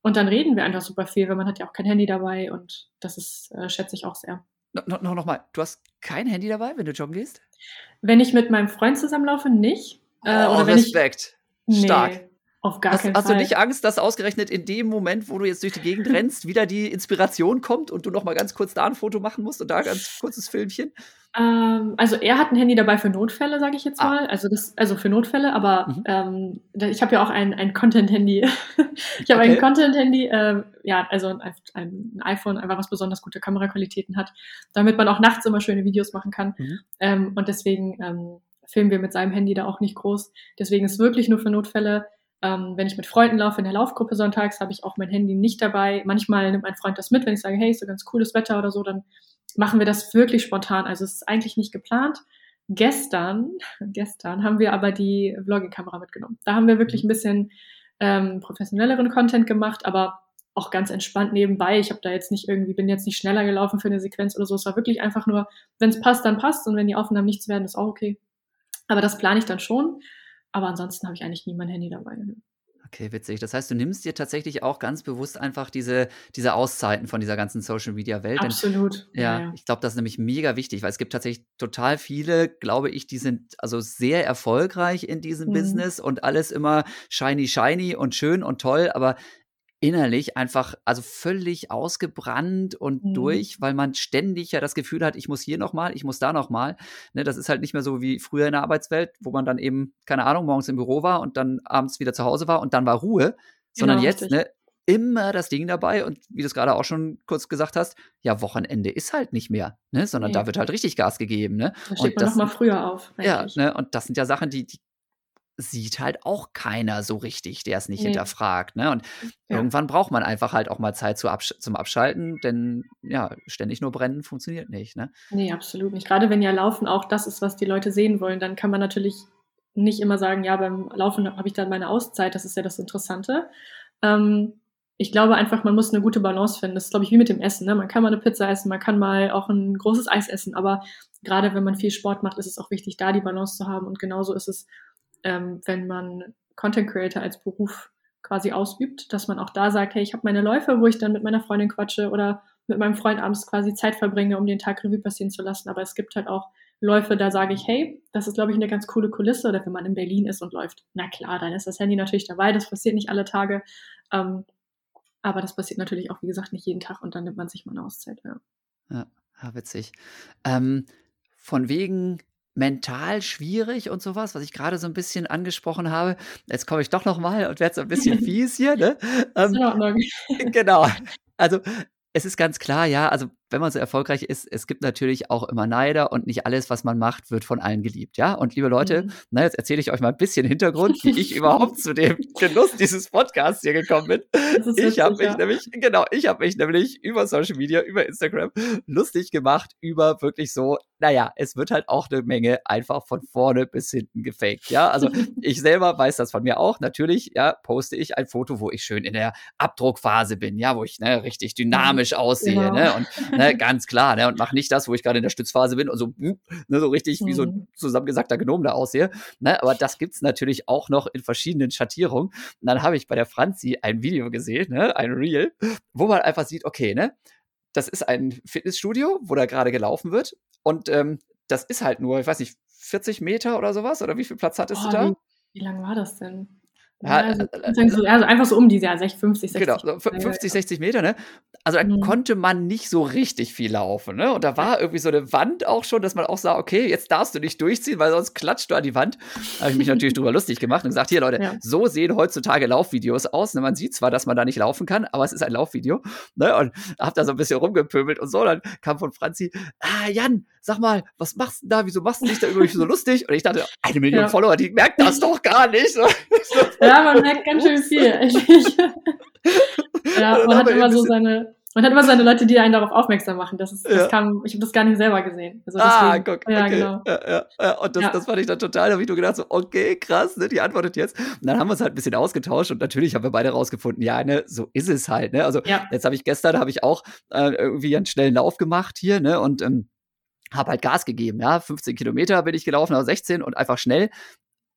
Und dann reden wir einfach super viel, weil man hat ja auch kein Handy dabei und das ist, äh, schätze ich auch sehr. No, no, noch mal, du hast kein Handy dabei, wenn du joggen gehst? Wenn ich mit meinem Freund zusammenlaufe, nicht. Äh, oh, oder wenn Respekt. Ich, Stark. Auf gar hast, keinen hast Fall. Hast du nicht Angst, dass ausgerechnet in dem Moment, wo du jetzt durch die Gegend rennst, wieder die Inspiration kommt und du noch mal ganz kurz da ein Foto machen musst und da ein ganz kurzes Filmchen? Ähm, also er hat ein Handy dabei für Notfälle, sage ich jetzt ah. mal. Also das, also für Notfälle, aber mhm. ähm, ich habe ja auch ein, ein Content-Handy. ich habe okay. ein Content-Handy, äh, ja, also ein, ein, iPhone, einfach was besonders gute Kameraqualitäten hat, damit man auch nachts immer schöne Videos machen kann. Mhm. Ähm, und deswegen ähm, filmen wir mit seinem Handy da auch nicht groß. Deswegen ist wirklich nur für Notfälle. Ähm, wenn ich mit Freunden laufe in der Laufgruppe sonntags, habe ich auch mein Handy nicht dabei. Manchmal nimmt mein Freund das mit, wenn ich sage, hey, ist so ganz cooles Wetter oder so, dann machen wir das wirklich spontan. Also es ist eigentlich nicht geplant. Gestern, gestern haben wir aber die Vlogging-Kamera mitgenommen. Da haben wir wirklich mhm. ein bisschen ähm, professionelleren Content gemacht, aber auch ganz entspannt nebenbei. Ich habe da jetzt nicht irgendwie, bin jetzt nicht schneller gelaufen für eine Sequenz oder so. Es war wirklich einfach nur, wenn es passt, dann passt und wenn die Aufnahmen nichts werden, ist auch okay. Aber das plane ich dann schon. Aber ansonsten habe ich eigentlich nie mein Handy dabei. Okay, witzig. Das heißt, du nimmst dir tatsächlich auch ganz bewusst einfach diese, diese Auszeiten von dieser ganzen Social Media Welt. Absolut. Denn, ja, ja, ich glaube, das ist nämlich mega wichtig, weil es gibt tatsächlich total viele, glaube ich, die sind also sehr erfolgreich in diesem mhm. Business und alles immer shiny, shiny und schön und toll, aber innerlich einfach, also völlig ausgebrannt und mhm. durch, weil man ständig ja das Gefühl hat, ich muss hier nochmal, ich muss da nochmal. Ne, das ist halt nicht mehr so wie früher in der Arbeitswelt, wo man dann eben, keine Ahnung, morgens im Büro war und dann abends wieder zu Hause war und dann war Ruhe, sondern genau, jetzt, ne, immer das Ding dabei und wie du es gerade auch schon kurz gesagt hast, ja, Wochenende ist halt nicht mehr, ne, sondern nee. da wird halt richtig Gas gegeben, ne? Da steht und man nochmal früher auf. Eigentlich. Ja, ne, und das sind ja Sachen, die, die sieht halt auch keiner so richtig, der es nicht nee. hinterfragt. Ne? Und ja. irgendwann braucht man einfach halt auch mal Zeit zu absch zum Abschalten, denn ja, ständig nur brennen funktioniert nicht. Ne? Nee, absolut nicht. Gerade wenn ja Laufen auch das ist, was die Leute sehen wollen, dann kann man natürlich nicht immer sagen, ja, beim Laufen habe ich dann meine Auszeit, das ist ja das Interessante. Ähm, ich glaube einfach, man muss eine gute Balance finden. Das ist, glaube ich, wie mit dem Essen. Ne? Man kann mal eine Pizza essen, man kann mal auch ein großes Eis essen, aber gerade wenn man viel Sport macht, ist es auch wichtig, da die Balance zu haben. Und genauso ist es ähm, wenn man Content Creator als Beruf quasi ausübt, dass man auch da sagt, hey, ich habe meine Läufe, wo ich dann mit meiner Freundin quatsche oder mit meinem Freund abends quasi Zeit verbringe, um den Tag Revue passieren zu lassen. Aber es gibt halt auch Läufe, da sage ich, hey, das ist, glaube ich, eine ganz coole Kulisse. Oder wenn man in Berlin ist und läuft, na klar, dann ist das Handy natürlich dabei. Das passiert nicht alle Tage. Ähm, aber das passiert natürlich auch, wie gesagt, nicht jeden Tag und dann nimmt man sich mal eine Auszeit. Ja, ja, witzig. Ähm, von wegen mental schwierig und sowas, was ich gerade so ein bisschen angesprochen habe. Jetzt komme ich doch noch mal und werde so ein bisschen fies hier. Ne? Ähm, genau. Also es ist ganz klar, ja, also wenn man so erfolgreich ist, es gibt natürlich auch immer Neider und nicht alles, was man macht, wird von allen geliebt, ja. Und liebe Leute, mhm. na, jetzt erzähle ich euch mal ein bisschen Hintergrund, wie ich überhaupt zu dem Genuss dieses Podcasts hier gekommen bin. Ich habe mich ja. nämlich, genau, ich habe mich nämlich über Social Media, über Instagram lustig gemacht über wirklich so, naja, es wird halt auch eine Menge einfach von vorne bis hinten gefaked, ja. Also ich selber weiß das von mir auch. Natürlich, ja, poste ich ein Foto, wo ich schön in der Abdruckphase bin, ja, wo ich ne, richtig dynamisch aussehe, genau. ne, und ne, ne, ganz klar, ne, und mach nicht das, wo ich gerade in der Stützphase bin und so, hm, ne, so richtig mhm. wie so ein mhm. zusammengesackter Gnom da aussehe, ne, aber das gibt's natürlich auch noch in verschiedenen Schattierungen. Und dann habe ich bei der Franzi ein Video gesehen, ne, ein Reel, wo man einfach sieht, okay, ne, das ist ein Fitnessstudio, wo da gerade gelaufen wird und ähm, das ist halt nur, ich weiß nicht, 40 Meter oder sowas oder wie viel Platz hattest oh, du da? Wie, wie lang war das denn? Ja, also, äh, also, einfach so um diese ja, 50, 60 Genau, so 50, 60 Meter, ne? Also da mhm. konnte man nicht so richtig viel laufen, ne? Und da war irgendwie so eine Wand auch schon, dass man auch sah, okay, jetzt darfst du nicht durchziehen, weil sonst klatscht du an die Wand. Da habe ich mich natürlich drüber lustig gemacht und gesagt, hier Leute, ja. so sehen heutzutage Laufvideos aus. Ne? Man sieht zwar, dass man da nicht laufen kann, aber es ist ein Laufvideo. Ne? Und hab da so ein bisschen rumgepöbelt und so. Dann kam von Franzi, ah, Jan, sag mal, was machst du da? Wieso machst du dich da irgendwie so lustig? Und ich dachte, eine Million ja. Follower, die merkt das doch gar nicht. ja, man merkt ganz schön viel. ja, man hat immer so seine, man hat immer seine Leute, die einen darauf aufmerksam machen. Das ist, das ja. kam, ich habe das gar nicht selber gesehen. Also ah, guck, ja, okay. genau. Ja, ja, ja. Und das, ja. das fand ich dann total, da habe ich nur gedacht, so, okay, krass, ne, die antwortet jetzt. Und dann haben wir uns halt ein bisschen ausgetauscht und natürlich haben wir beide rausgefunden, ja, ne, so ist es halt, ne. Also ja. jetzt habe ich gestern, habe ich auch äh, irgendwie einen schnellen Lauf gemacht hier, ne, und ähm, habe halt Gas gegeben, ja. 15 Kilometer bin ich gelaufen, also 16 und einfach schnell.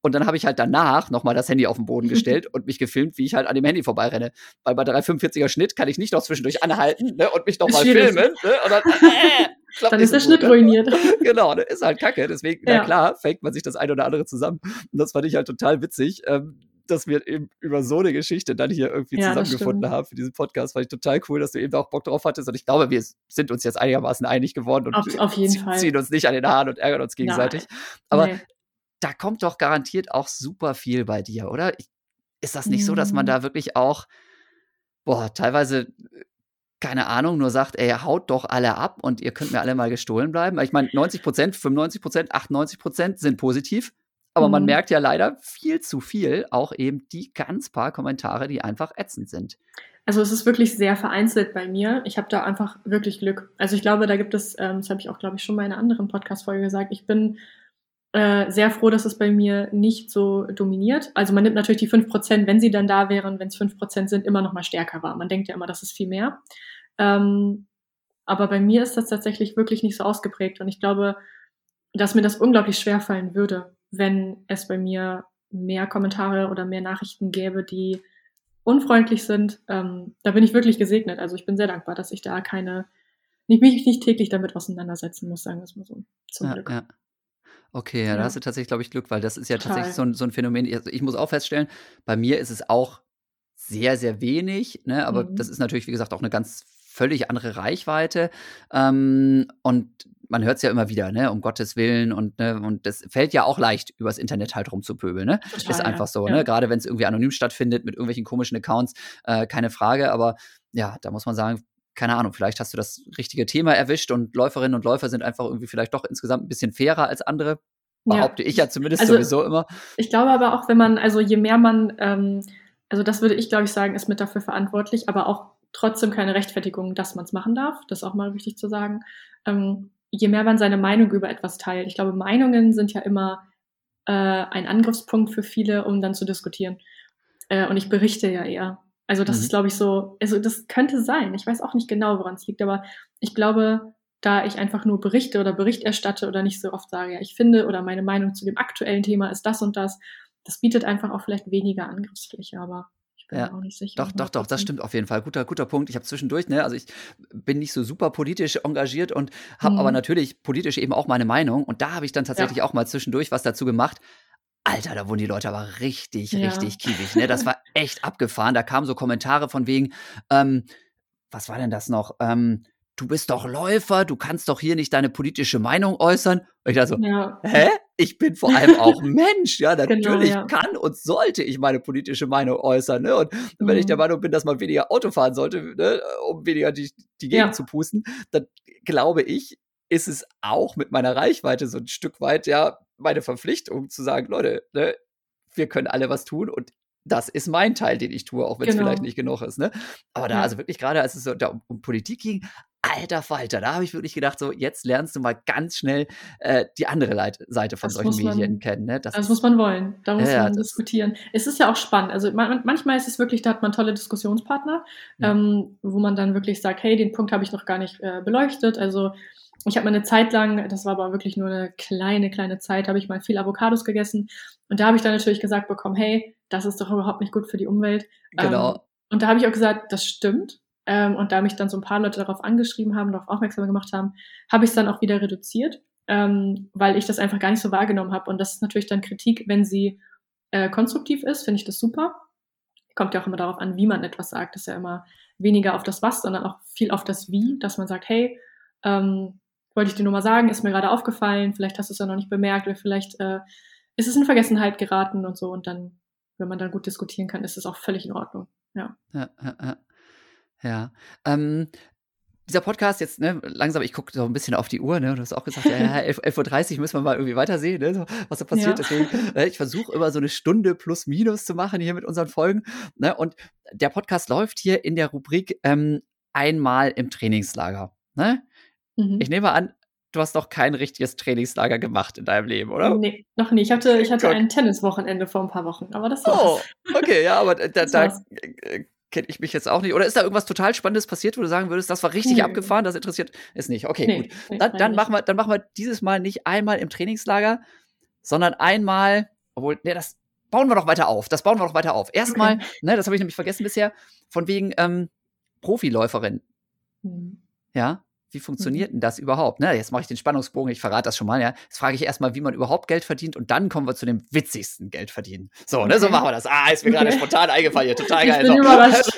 Und dann habe ich halt danach nochmal das Handy auf den Boden gestellt und mich gefilmt, wie ich halt an dem Handy vorbeirenne. Weil bei 345er Schnitt kann ich nicht noch zwischendurch anhalten ne, und mich nochmal filmen. Ne, und dann, äh, dann ist der Schnitt ne? ruiniert. genau, ne, ist halt kacke. Deswegen, ja. na klar, faked man sich das eine oder andere zusammen. Und das fand ich halt total witzig. Ähm, dass wir eben über so eine Geschichte dann hier irgendwie ja, zusammengefunden haben für diesen Podcast. Fand ich total cool, dass du eben auch Bock drauf hattest. Und ich glaube, wir sind uns jetzt einigermaßen einig geworden und auf, auf ziehen uns nicht an den Haaren und ärgern uns gegenseitig. Nein. Aber nee da kommt doch garantiert auch super viel bei dir, oder? Ist das nicht so, dass man mhm. da wirklich auch, boah, teilweise, keine Ahnung, nur sagt, ey, haut doch alle ab und ihr könnt mir alle mal gestohlen bleiben? Ich meine, 90 Prozent, 95 Prozent, 98 Prozent sind positiv. Aber mhm. man merkt ja leider viel zu viel, auch eben die ganz paar Kommentare, die einfach ätzend sind. Also es ist wirklich sehr vereinzelt bei mir. Ich habe da einfach wirklich Glück. Also ich glaube, da gibt es, ähm, das habe ich auch, glaube ich, schon mal in einer anderen Podcast-Folge gesagt, ich bin äh, sehr froh, dass es bei mir nicht so dominiert. Also man nimmt natürlich die 5%, wenn sie dann da wären, wenn es 5% sind, immer noch mal stärker war. Man denkt ja immer, das ist viel mehr. Ähm, aber bei mir ist das tatsächlich wirklich nicht so ausgeprägt. Und ich glaube, dass mir das unglaublich schwer fallen würde, wenn es bei mir mehr Kommentare oder mehr Nachrichten gäbe, die unfreundlich sind. Ähm, da bin ich wirklich gesegnet. Also ich bin sehr dankbar, dass ich da keine, nicht, mich nicht täglich damit auseinandersetzen muss, sagen wir es mal so. Zum ja, Glück. Ja. Okay, ja, da hast du tatsächlich, glaube ich, Glück, weil das ist ja Total. tatsächlich so ein, so ein Phänomen. Also ich muss auch feststellen, bei mir ist es auch sehr, sehr wenig, ne? aber mhm. das ist natürlich, wie gesagt, auch eine ganz völlig andere Reichweite. Ähm, und man hört es ja immer wieder, ne, um Gottes Willen und ne, und das fällt ja auch leicht, übers Internet halt rumzupöbeln, ne? Total, ist einfach so, ja. ne? Gerade wenn es irgendwie anonym stattfindet mit irgendwelchen komischen Accounts, äh, keine Frage. Aber ja, da muss man sagen, keine Ahnung, vielleicht hast du das richtige Thema erwischt und Läuferinnen und Läufer sind einfach irgendwie vielleicht doch insgesamt ein bisschen fairer als andere. Behaupte ja. ich ja zumindest also, sowieso immer. Ich glaube aber auch, wenn man, also je mehr man, ähm, also das würde ich, glaube ich, sagen, ist mit dafür verantwortlich, aber auch trotzdem keine Rechtfertigung, dass man es machen darf. Das ist auch mal wichtig zu sagen. Ähm, je mehr man seine Meinung über etwas teilt. Ich glaube, Meinungen sind ja immer äh, ein Angriffspunkt für viele, um dann zu diskutieren. Äh, und ich berichte ja eher. Also das mhm. ist, glaube ich, so, also das könnte sein. Ich weiß auch nicht genau, woran es liegt, aber ich glaube, da ich einfach nur berichte oder Bericht erstatte oder nicht so oft sage, ja, ich finde oder meine Meinung zu dem aktuellen Thema ist das und das, das bietet einfach auch vielleicht weniger Angriffsfläche, aber ich bin ja. mir auch nicht sicher. Doch, doch, doch, das stimmt auf jeden Fall. Guter, guter Punkt. Ich habe zwischendurch, ne, also ich bin nicht so super politisch engagiert und habe mhm. aber natürlich politisch eben auch meine Meinung. Und da habe ich dann tatsächlich ja. auch mal zwischendurch was dazu gemacht. Alter, da wurden die Leute aber richtig, ja. richtig kiewig. Ne? Das war echt abgefahren. Da kamen so Kommentare von wegen, ähm, was war denn das noch? Ähm, du bist doch Läufer, du kannst doch hier nicht deine politische Meinung äußern. Und ich dachte so, ja. hä? Ich bin vor allem auch Mensch. Ja, genau, natürlich genau, ja. kann und sollte ich meine politische Meinung äußern. Ne? Und mhm. wenn ich der mhm. Meinung bin, dass man weniger Auto fahren sollte, ne, um weniger die, die Gegend ja. zu pusten, dann glaube ich, ist es auch mit meiner Reichweite so ein Stück weit ja meine Verpflichtung zu sagen, Leute, ne, wir können alle was tun und das ist mein Teil, den ich tue, auch wenn es genau. vielleicht nicht genug ist. Ne? Aber da, also wirklich gerade, als es so da um, um Politik ging, alter Falter, da habe ich wirklich gedacht, so jetzt lernst du mal ganz schnell äh, die andere Leit Seite von das solchen Medien man, kennen. Ne? Das, das muss man wollen, da muss ja, man diskutieren. Es ist ja auch spannend, also man, manchmal ist es wirklich, da hat man tolle Diskussionspartner, ja. ähm, wo man dann wirklich sagt, hey, den Punkt habe ich noch gar nicht äh, beleuchtet, also ich habe mal eine Zeit lang, das war aber wirklich nur eine kleine, kleine Zeit, habe ich mal viel Avocados gegessen. Und da habe ich dann natürlich gesagt bekommen, hey, das ist doch überhaupt nicht gut für die Umwelt. Genau. Ähm, und da habe ich auch gesagt, das stimmt. Ähm, und da mich dann so ein paar Leute darauf angeschrieben haben, darauf aufmerksam gemacht haben, habe ich es dann auch wieder reduziert, ähm, weil ich das einfach gar nicht so wahrgenommen habe. Und das ist natürlich dann Kritik, wenn sie äh, konstruktiv ist, finde ich das super. Kommt ja auch immer darauf an, wie man etwas sagt. Das ist ja immer weniger auf das Was, sondern auch viel auf das Wie, dass man sagt, hey, ähm, wollte ich dir nur mal sagen, ist mir gerade aufgefallen, vielleicht hast du es ja noch nicht bemerkt oder vielleicht äh, ist es in Vergessenheit geraten und so. Und dann, wenn man dann gut diskutieren kann, ist es auch völlig in Ordnung. Ja. Ja, ja, ja. Ja. Ähm, dieser Podcast jetzt, ne, langsam, ich gucke so ein bisschen auf die Uhr, ne, du hast auch gesagt, ja, ja 11.30 11 Uhr müssen wir mal irgendwie weitersehen, ne, so, was da passiert. Ja. Deswegen, äh, ich versuche immer so eine Stunde plus minus zu machen hier mit unseren Folgen. Ne, und der Podcast läuft hier in der Rubrik ähm, einmal im Trainingslager. Ne? Mhm. Ich nehme an, du hast noch kein richtiges Trainingslager gemacht in deinem Leben, oder? Nee, noch nie. Ich hatte, ich hatte ein Tenniswochenende vor ein paar Wochen, aber das war's. Oh, okay, ja, aber da, da kenne ich mich jetzt auch nicht. Oder ist da irgendwas total Spannendes passiert, wo du sagen würdest, das war richtig nee. abgefahren, das interessiert es nicht? Okay, nee, gut. Nee, dann, dann machen wir, dann machen wir dieses Mal nicht einmal im Trainingslager, sondern einmal, obwohl, nee, das bauen wir doch weiter auf. Das bauen wir doch weiter auf. Erstmal, okay. ne, das habe ich nämlich vergessen bisher, von wegen ähm, Profiläuferin. Mhm. Ja, wie funktioniert mhm. denn das überhaupt? Ne, jetzt mache ich den Spannungsbogen, ich verrate das schon mal, ja. Jetzt frage ich erstmal, wie man überhaupt Geld verdient und dann kommen wir zu dem witzigsten Geld verdienen. So, ne, so machen wir das. Ah, ist mir okay. gerade spontan eingefallen hier, total geil. Ich bin überrascht.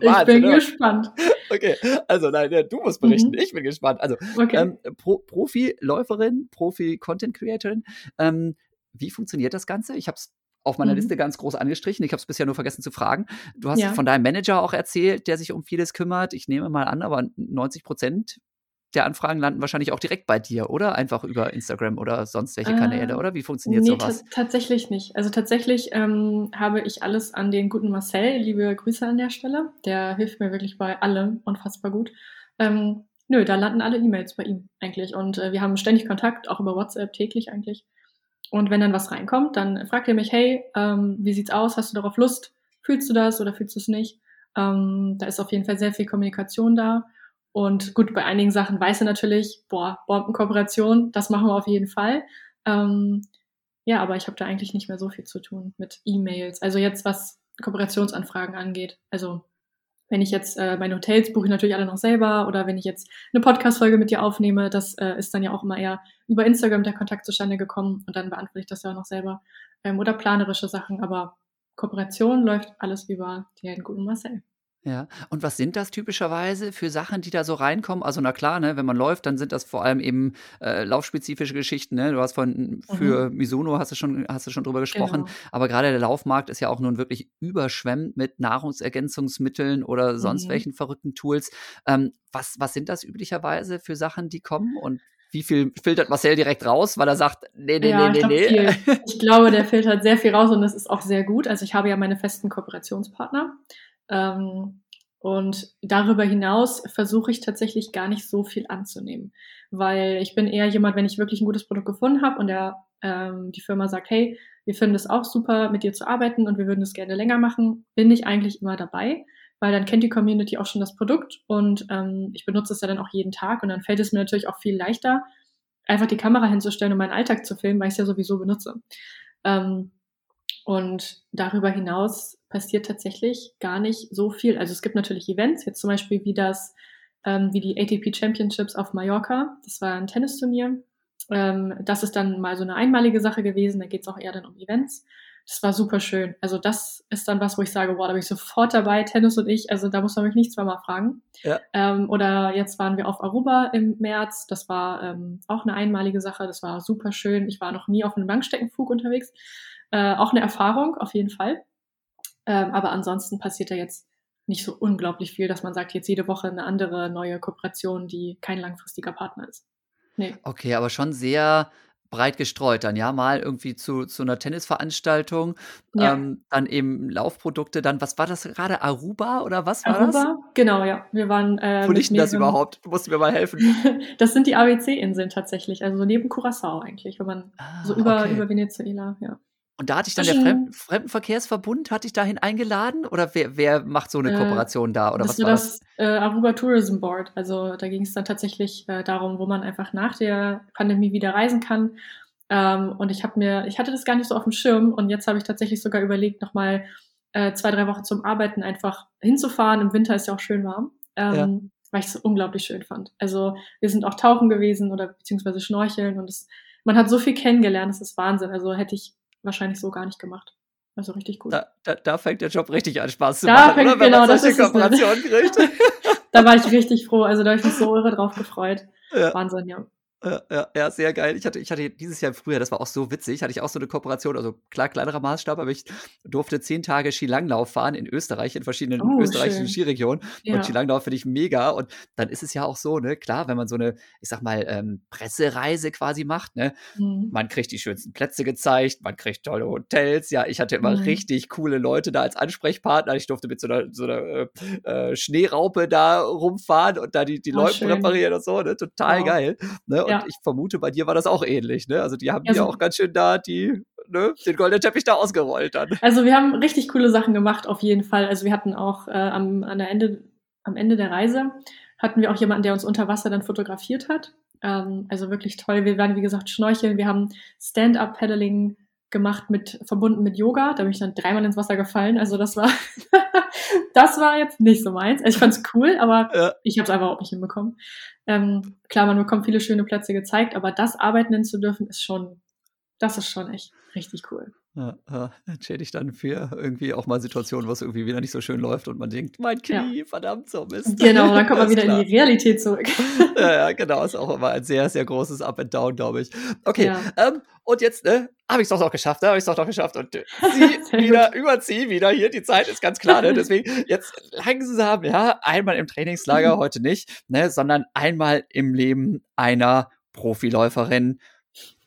ich bin ne? gespannt. Okay, also nein, du musst berichten, mhm. ich bin gespannt. Also, okay. ähm, Pro Profi-Läuferin, Profi-Content-Creatorin, ähm, wie funktioniert das Ganze? Ich habe es auf meiner mhm. Liste ganz groß angestrichen. Ich habe es bisher nur vergessen zu fragen. Du hast ja. von deinem Manager auch erzählt, der sich um vieles kümmert. Ich nehme mal an, aber 90 Prozent der Anfragen landen wahrscheinlich auch direkt bei dir, oder? Einfach über Instagram oder sonst welche Kanäle, äh, oder? Wie funktioniert nee, sowas? tatsächlich nicht. Also tatsächlich ähm, habe ich alles an den guten Marcel. Liebe Grüße an der Stelle. Der hilft mir wirklich bei allem unfassbar gut. Ähm, nö, da landen alle E-Mails bei ihm eigentlich. Und äh, wir haben ständig Kontakt, auch über WhatsApp täglich eigentlich. Und wenn dann was reinkommt, dann fragt ihr mich, hey, ähm, wie sieht's aus? Hast du darauf Lust? Fühlst du das oder fühlst du es nicht? Ähm, da ist auf jeden Fall sehr viel Kommunikation da. Und gut, bei einigen Sachen weiß er natürlich, boah, Bombenkooperation, das machen wir auf jeden Fall. Ähm, ja, aber ich habe da eigentlich nicht mehr so viel zu tun mit E-Mails. Also jetzt, was Kooperationsanfragen angeht. Also wenn ich jetzt äh, meine Hotels buche ich natürlich alle noch selber oder wenn ich jetzt eine Podcast-Folge mit dir aufnehme, das äh, ist dann ja auch immer eher über Instagram der Kontakt zustande gekommen und dann beantworte ich das ja auch noch selber. Ähm, oder planerische Sachen, aber Kooperation läuft alles über den guten Marcel. Ja, und was sind das typischerweise für Sachen, die da so reinkommen? Also na klar, ne, wenn man läuft, dann sind das vor allem eben äh, laufspezifische Geschichten. Ne? Du hast von für mhm. Misono hast du schon hast du schon drüber gesprochen, genau. aber gerade der Laufmarkt ist ja auch nun wirklich überschwemmt mit Nahrungsergänzungsmitteln oder sonst mhm. welchen verrückten Tools. Ähm, was was sind das üblicherweise für Sachen, die kommen und wie viel filtert Marcel direkt raus, weil er sagt, nee, nee, ja, nee, nee, nee. Ich glaube, der filtert sehr viel raus und das ist auch sehr gut. Also ich habe ja meine festen Kooperationspartner. Ähm, und darüber hinaus versuche ich tatsächlich gar nicht so viel anzunehmen, weil ich bin eher jemand, wenn ich wirklich ein gutes Produkt gefunden habe und der, ähm, die Firma sagt, hey, wir finden es auch super, mit dir zu arbeiten und wir würden es gerne länger machen, bin ich eigentlich immer dabei, weil dann kennt die Community auch schon das Produkt und ähm, ich benutze es ja dann auch jeden Tag und dann fällt es mir natürlich auch viel leichter, einfach die Kamera hinzustellen und meinen Alltag zu filmen, weil ich es ja sowieso benutze. Ähm, und darüber hinaus passiert tatsächlich gar nicht so viel. Also es gibt natürlich Events, jetzt zum Beispiel wie das, ähm, wie die ATP Championships auf Mallorca. Das war ein Tennisturnier. Ähm, das ist dann mal so eine einmalige Sache gewesen. Da geht es auch eher dann um Events. Das war super schön. Also das ist dann was, wo ich sage, wow, da bin ich sofort dabei, Tennis und ich. Also da muss man mich nicht zweimal fragen. Ja. Ähm, oder jetzt waren wir auf Aruba im März. Das war ähm, auch eine einmalige Sache. Das war super schön. Ich war noch nie auf einem Langstreckenflug unterwegs. Äh, auch eine Erfahrung, auf jeden Fall. Ähm, aber ansonsten passiert da jetzt nicht so unglaublich viel, dass man sagt, jetzt jede Woche eine andere neue Kooperation, die kein langfristiger Partner ist. Nee. Okay, aber schon sehr breit gestreut dann, ja, mal irgendwie zu, zu einer Tennisveranstaltung, ja. ähm, dann eben Laufprodukte, dann, was war das gerade, Aruba oder was war Aruba? das? genau, ja. Wir waren. Äh, Wo liegt denn das überhaupt? Du musst mir mal helfen. das sind die ABC-Inseln tatsächlich, also neben Curacao eigentlich, wenn man ah, so über, okay. über Venezuela, ja. Und da hatte ich dann der Fremd Fremdenverkehrsverbund, hatte ich dahin eingeladen? Oder wer, wer macht so eine äh, Kooperation äh, da? Oder das was war das? das? Äh, Aruba Tourism Board. Also da ging es dann tatsächlich äh, darum, wo man einfach nach der Pandemie wieder reisen kann. Ähm, und ich habe mir, ich hatte das gar nicht so auf dem Schirm und jetzt habe ich tatsächlich sogar überlegt, nochmal äh, zwei, drei Wochen zum Arbeiten einfach hinzufahren. Im Winter ist ja auch schön warm. Ähm, ja. Weil ich es unglaublich schön fand. Also wir sind auch tauchen gewesen oder beziehungsweise schnorcheln und es, man hat so viel kennengelernt, das ist Wahnsinn. Also hätte ich wahrscheinlich so gar nicht gemacht. Also richtig gut. Da, da, da fängt der Job richtig an Spaß zu da machen, fängt, oder? Wenn genau, man solche Kooperationen kriegt. da war ich richtig froh. Also da habe ich mich so irre drauf gefreut. Ja. Wahnsinn, ja. Ja, ja, sehr geil. Ich hatte, ich hatte dieses Jahr im Frühjahr, das war auch so witzig, hatte ich auch so eine Kooperation, also klar, kleinerer Maßstab, aber ich durfte zehn Tage Skilanglauf fahren in Österreich, in verschiedenen oh, österreichischen schön. Skiregionen. Ja. Und Skilanglauf finde ich mega. Und dann ist es ja auch so, ne, klar, wenn man so eine, ich sag mal, ähm, Pressereise quasi macht, ne, mhm. man kriegt die schönsten Plätze gezeigt, man kriegt tolle Hotels. Ja, ich hatte immer mhm. richtig coole Leute da als Ansprechpartner. Ich durfte mit so einer, so einer äh, äh Schneeraupe da rumfahren und da die, die oh, Läufe reparieren und so, ne, total wow. geil. Ne? Ja. ich vermute, bei dir war das auch ähnlich, ne? Also die haben ja, ja auch ganz schön da die, ne, den goldenen Teppich da ausgerollt dann. Also wir haben richtig coole Sachen gemacht, auf jeden Fall. Also wir hatten auch äh, am, an der Ende, am Ende der Reise hatten wir auch jemanden, der uns unter Wasser dann fotografiert hat. Ähm, also wirklich toll. Wir waren, wie gesagt, schnorcheln. Wir haben Stand-up-Paddling gemacht mit verbunden mit Yoga. Da bin ich dann dreimal ins Wasser gefallen. Also das war das war jetzt nicht so meins. Also ich fand's cool, aber ja. ich habe es einfach auch nicht hinbekommen. Ähm, klar, man bekommt viele schöne Plätze gezeigt, aber das arbeiten nennen zu dürfen, ist schon, das ist schon echt richtig cool. Ja, ja, entschädigt dann für irgendwie auch mal Situationen, was irgendwie wieder nicht so schön läuft und man denkt, mein Knie, ja. verdammt so Mist. Genau, dann kommt man wieder klar. in die Realität zurück. ja, ja, genau, ist auch immer ein sehr, sehr großes Up and Down, glaube ich. Okay, ja. ähm, und jetzt ne, habe ich es doch noch geschafft, ne, habe ich es doch noch geschafft und äh, sie wieder, überzieh wieder hier, die Zeit ist ganz klar, ne, deswegen jetzt langsam, ja, einmal im Trainingslager, heute nicht, ne, sondern einmal im Leben einer Profiläuferin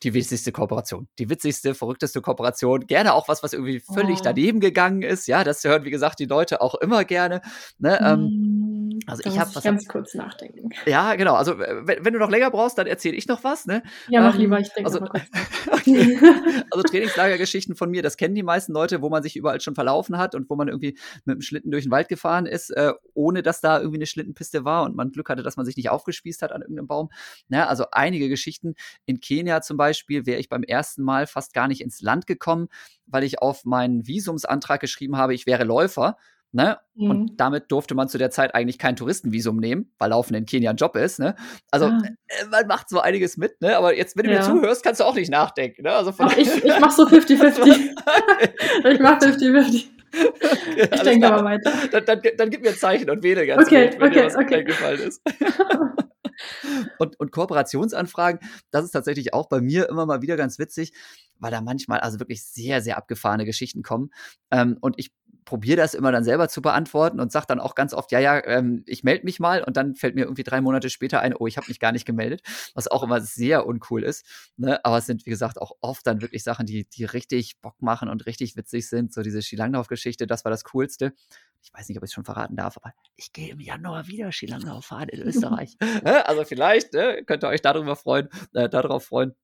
die witzigste Kooperation. Die witzigste, verrückteste Kooperation. Gerne auch was, was irgendwie völlig oh. daneben gegangen ist. Ja, das hören, wie gesagt, die Leute auch immer gerne. Ne? Ähm, hm, also da ich habe ganz hab, kurz nachdenken. Ja, genau. Also wenn, wenn, du noch länger brauchst, dann erzähle ich noch was. Ne? Ja, mach ähm, lieber. Ich denke also, okay. also Trainingslagergeschichten von mir, das kennen die meisten Leute, wo man sich überall schon verlaufen hat und wo man irgendwie mit dem Schlitten durch den Wald gefahren ist, äh, ohne dass da irgendwie eine Schlittenpiste war und man Glück hatte, dass man sich nicht aufgespießt hat an irgendeinem Baum. Ne? Also einige Geschichten. In Kenia zum Beispiel wäre ich beim ersten Mal fast gar nicht ins Land gekommen, weil ich auf meinen Visumsantrag geschrieben habe, ich wäre Läufer. Ne? Mhm. Und damit durfte man zu der Zeit eigentlich kein Touristenvisum nehmen, weil Laufen in Kenia ein Job ist. Ne? Also ah. Äh, man macht so einiges mit, ne? aber jetzt, wenn du ja. mir zuhörst, kannst du auch nicht nachdenken. Ne? Also Ach, ich, ich mach so 50-50. ich mach 50-50. Okay, ich denke aber weiter. Dann, dann, dann, gib mir ein Zeichen und wähle ganz okay, gut, wenn okay, dir was okay. eingefallen ist. und, und Kooperationsanfragen, das ist tatsächlich auch bei mir immer mal wieder ganz witzig, weil da manchmal also wirklich sehr, sehr abgefahrene Geschichten kommen. Ähm, und ich probiere das immer dann selber zu beantworten und sage dann auch ganz oft, ja, ja, ähm, ich melde mich mal und dann fällt mir irgendwie drei Monate später ein, oh, ich habe mich gar nicht gemeldet, was auch immer sehr uncool ist. Ne? Aber es sind, wie gesagt, auch oft dann wirklich Sachen, die, die richtig Bock machen und richtig witzig sind. So diese Skilanglauf-Geschichte, das war das Coolste. Ich weiß nicht, ob ich es schon verraten darf, aber ich gehe im Januar wieder Skilanglauf fahren in Österreich. Ne? also vielleicht ne, könnt ihr euch darüber freuen, äh, darauf freuen.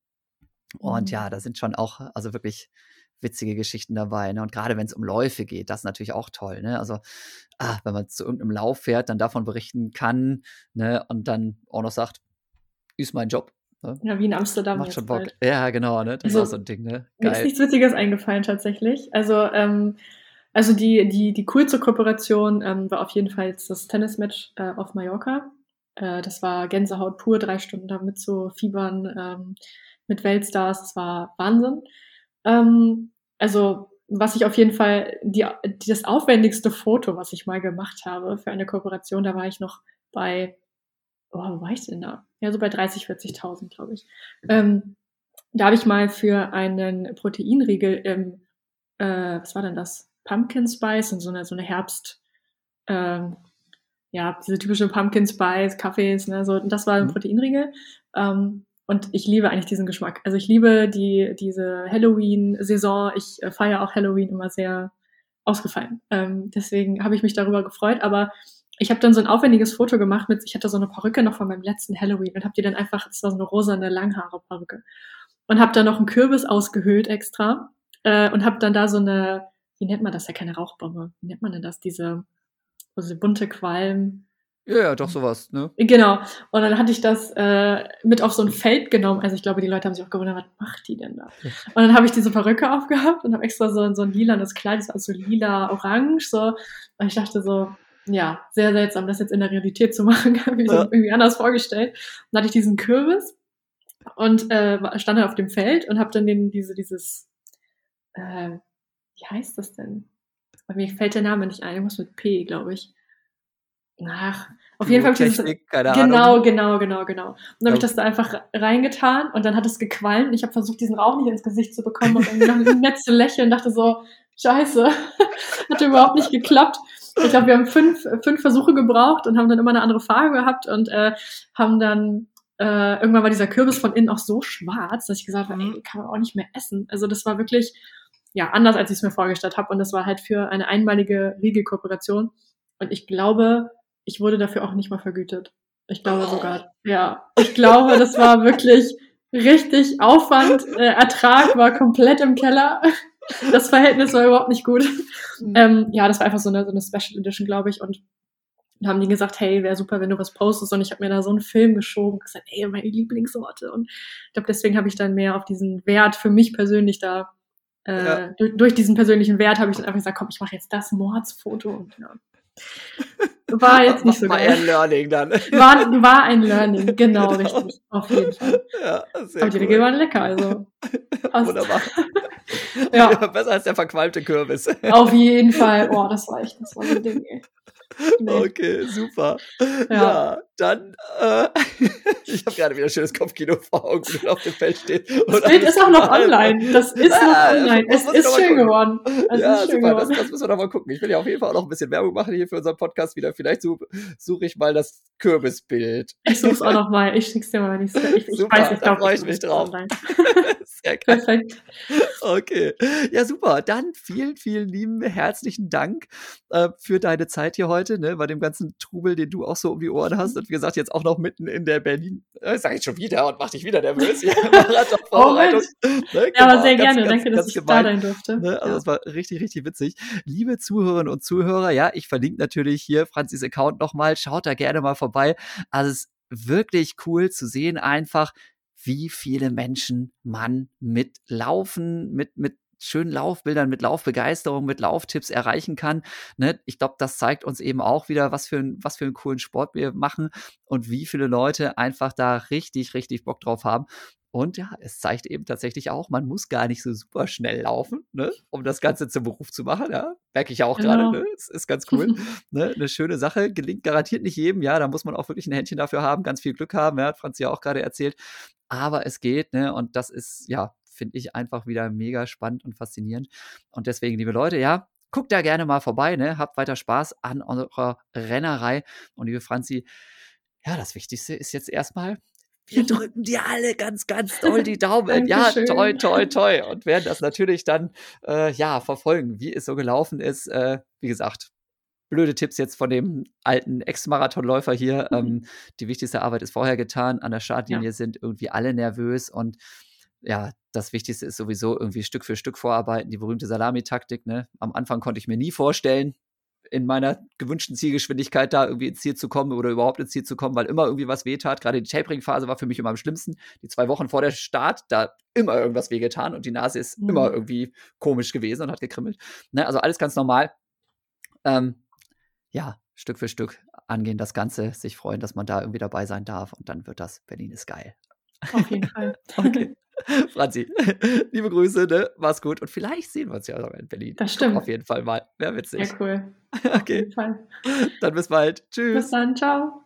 Und mhm. ja, da sind schon auch, also wirklich witzige Geschichten dabei. Ne? Und gerade wenn es um Läufe geht, das ist natürlich auch toll. Ne? Also, ah, wenn man zu irgendeinem Lauf fährt, dann davon berichten kann ne? und dann auch noch sagt, ist mein Job. Ne? Ja, wie in Amsterdam. Macht schon Bock. Halt. Ja, genau, ne? Das also, ist auch so ein Ding, ne? Geil. Mir ist nichts Witziges eingefallen tatsächlich. Also, ähm, Also die, die, die coolste Kooperation ähm, war auf jeden Fall das Tennismatch äh, auf Mallorca. Äh, das war Gänsehaut pur, drei Stunden damit zu fiebern ähm, mit Weltstars. Das war Wahnsinn. Ähm, also was ich auf jeden Fall, die, das aufwendigste Foto, was ich mal gemacht habe für eine Kooperation, da war ich noch bei, oh, wo war ich denn da? Ja, so bei 30, 40.000, glaube ich. Ähm, da habe ich mal für einen Proteinriegel im, äh, was war denn das? Pumpkin Spice und so eine, so eine Herbst, ähm, ja, diese typische Pumpkin Spice, Kaffees, ne, so, und das war ein mhm. Proteinriegel. Ähm, und ich liebe eigentlich diesen Geschmack. Also ich liebe die, diese Halloween-Saison. Ich äh, feiere auch Halloween immer sehr ausgefallen. Ähm, deswegen habe ich mich darüber gefreut. Aber ich habe dann so ein aufwendiges Foto gemacht mit, ich hatte so eine Perücke noch von meinem letzten Halloween und habe die dann einfach, es war so eine rosane Langhaare-Perücke. Und habe dann noch einen Kürbis ausgehöhlt extra äh, und habe dann da so eine, wie nennt man das ja, keine Rauchbombe, wie nennt man denn das, diese, diese bunte Qualm, ja, ja, doch sowas, ne? Genau. Und dann hatte ich das äh, mit auf so ein Feld genommen. Also ich glaube, die Leute haben sich auch gewundert, was macht die denn da? Und dann habe ich diese Perücke aufgehabt und habe extra so, so ein lilanes Kleid, das war so lila-orange, so. Und ich dachte so, ja, sehr seltsam, das jetzt in der Realität zu machen, habe ich ja. irgendwie anders vorgestellt. Und dann hatte ich diesen Kürbis und äh, stand dann auf dem Feld und habe dann den, diese, dieses, äh, wie heißt das denn? Mir fällt der Name nicht ein, irgendwas mit P, glaube ich. Ach, auf jeden Fall habe ich das. Keine genau, Ahnung. genau, genau, genau. Und dann habe ich das da einfach reingetan und dann hat es gequalmt. Ich habe versucht, diesen Rauch nicht ins Gesicht zu bekommen und dann noch nett zu lächeln und dachte so, scheiße, hat überhaupt nicht geklappt. Ich glaube, wir haben fünf, fünf Versuche gebraucht und haben dann immer eine andere Farbe gehabt und äh, haben dann äh, irgendwann war dieser Kürbis von innen auch so schwarz, dass ich gesagt habe, ey, kann man auch nicht mehr essen. Also das war wirklich ja anders, als ich es mir vorgestellt habe und das war halt für eine einmalige Riegelkooperation. Und ich glaube, ich wurde dafür auch nicht mal vergütet. Ich glaube oh. sogar, ja. Ich glaube, das war wirklich richtig Aufwand. Äh, Ertrag war komplett im Keller. Das Verhältnis war überhaupt nicht gut. Mhm. Ähm, ja, das war einfach so eine, so eine Special Edition, glaube ich. Und dann haben die gesagt, hey, wäre super, wenn du was postest. Und ich habe mir da so einen Film geschoben und gesagt, ey, meine Lieblingssorte. Und ich glaube, deswegen habe ich dann mehr auf diesen Wert für mich persönlich da, äh, ja. durch, durch, diesen persönlichen Wert habe ich dann einfach gesagt, komm, ich mache jetzt das Mordsfoto. Und ja, war jetzt nicht so war geil. War ein Learning dann. War, war ein Learning, genau, genau. richtig. Auf jeden Fall. Ja, sehr Aber die cool. Regeln waren lecker, also. Passt. Wunderbar. ja. ja. Besser als der verqualmte Kürbis. Auf jeden Fall. Oh, das war echt, das war so ein Ding, ey. Nee. Okay, super. Ja, ja dann, äh, ich habe gerade wieder ein schönes Kopfkino vor Augen, wie auf dem Feld stehst. Das Bild ist auch noch online. Das ist noch online. Es ist schön geworden. Es ja, super, geworden. Das, das, müssen wir noch mal gucken. Ich will ja auf jeden Fall auch noch ein bisschen Werbung machen hier für unseren Podcast wieder. Vielleicht suche such ich mal das Kürbisbild. Ich suche es auch noch mal. Ich schick's dir mal, wenn ich Ich, ich super, weiß, ich da freue ich mich drauf. Sehr geil. Perfekt. Okay. Ja, super. Dann vielen, vielen lieben herzlichen Dank äh, für deine Zeit hier heute, ne, bei dem ganzen Trubel, den du auch so um die Ohren hast. Und wie gesagt, jetzt auch noch mitten in der Berlin, äh, sag ich schon wieder und mach dich wieder nervös. Marathon-Vorbereitung. oh, ne, ja, genau, aber sehr ganz, gerne. Ganz, Danke, ganz, dass ich da sein durfte. Ne? Also, es ja. war richtig, richtig witzig. Liebe Zuhörerinnen und Zuhörer, ja, ich verlinke natürlich hier Franzis Account nochmal. Schaut da gerne mal vorbei. Also, es ist wirklich cool zu sehen, einfach, wie viele Menschen man mit Laufen, mit, mit schönen Laufbildern, mit Laufbegeisterung, mit Lauftipps erreichen kann. Ne? Ich glaube, das zeigt uns eben auch wieder, was für, ein, was für einen coolen Sport wir machen und wie viele Leute einfach da richtig, richtig Bock drauf haben. Und ja, es zeigt eben tatsächlich auch, man muss gar nicht so super schnell laufen, ne, um das Ganze zum Beruf zu machen. Ja, merke ich ja auch genau. gerade. Ne? Das ist ganz cool. ne? Eine schöne Sache. Gelingt garantiert nicht jedem. Ja, da muss man auch wirklich ein Händchen dafür haben, ganz viel Glück haben. Ja, hat Franz ja auch gerade erzählt. Aber es geht, ne? Und das ist, ja, finde ich einfach wieder mega spannend und faszinierend. Und deswegen, liebe Leute, ja, guckt da gerne mal vorbei, ne? Habt weiter Spaß an eurer Rennerei. Und liebe Franzi, ja, das Wichtigste ist jetzt erstmal, wir drücken dir alle ganz, ganz doll die Daumen. ja, toi, toi, toi. Und werden das natürlich dann, äh, ja, verfolgen, wie es so gelaufen ist. Äh, wie gesagt, blöde Tipps jetzt von dem alten Ex-Marathonläufer hier. Mhm. Ähm, die wichtigste Arbeit ist vorher getan. An der Startlinie ja. sind irgendwie alle nervös und ja, das Wichtigste ist sowieso irgendwie Stück für Stück vorarbeiten, die berühmte Salamitaktik. Ne? Am Anfang konnte ich mir nie vorstellen, in meiner gewünschten Zielgeschwindigkeit da irgendwie ins Ziel zu kommen oder überhaupt ins Ziel zu kommen, weil immer irgendwie was wehtat. Gerade die Tapering-Phase war für mich immer am schlimmsten. Die zwei Wochen vor der Start, da immer irgendwas wehgetan und die Nase ist mhm. immer irgendwie komisch gewesen und hat gekrimmelt. Ne, also alles ganz normal. Ähm, ja, Stück für Stück angehen das Ganze, sich freuen, dass man da irgendwie dabei sein darf und dann wird das Berlin ist geil. Auf jeden Fall. okay. Franzi, liebe Grüße, ne? Mach's gut. Und vielleicht sehen wir uns ja in Berlin. Das stimmt. Auf jeden Fall mal. Wäre witzig. Sehr cool. Okay. Dann bis bald. Tschüss. Bis dann. Ciao.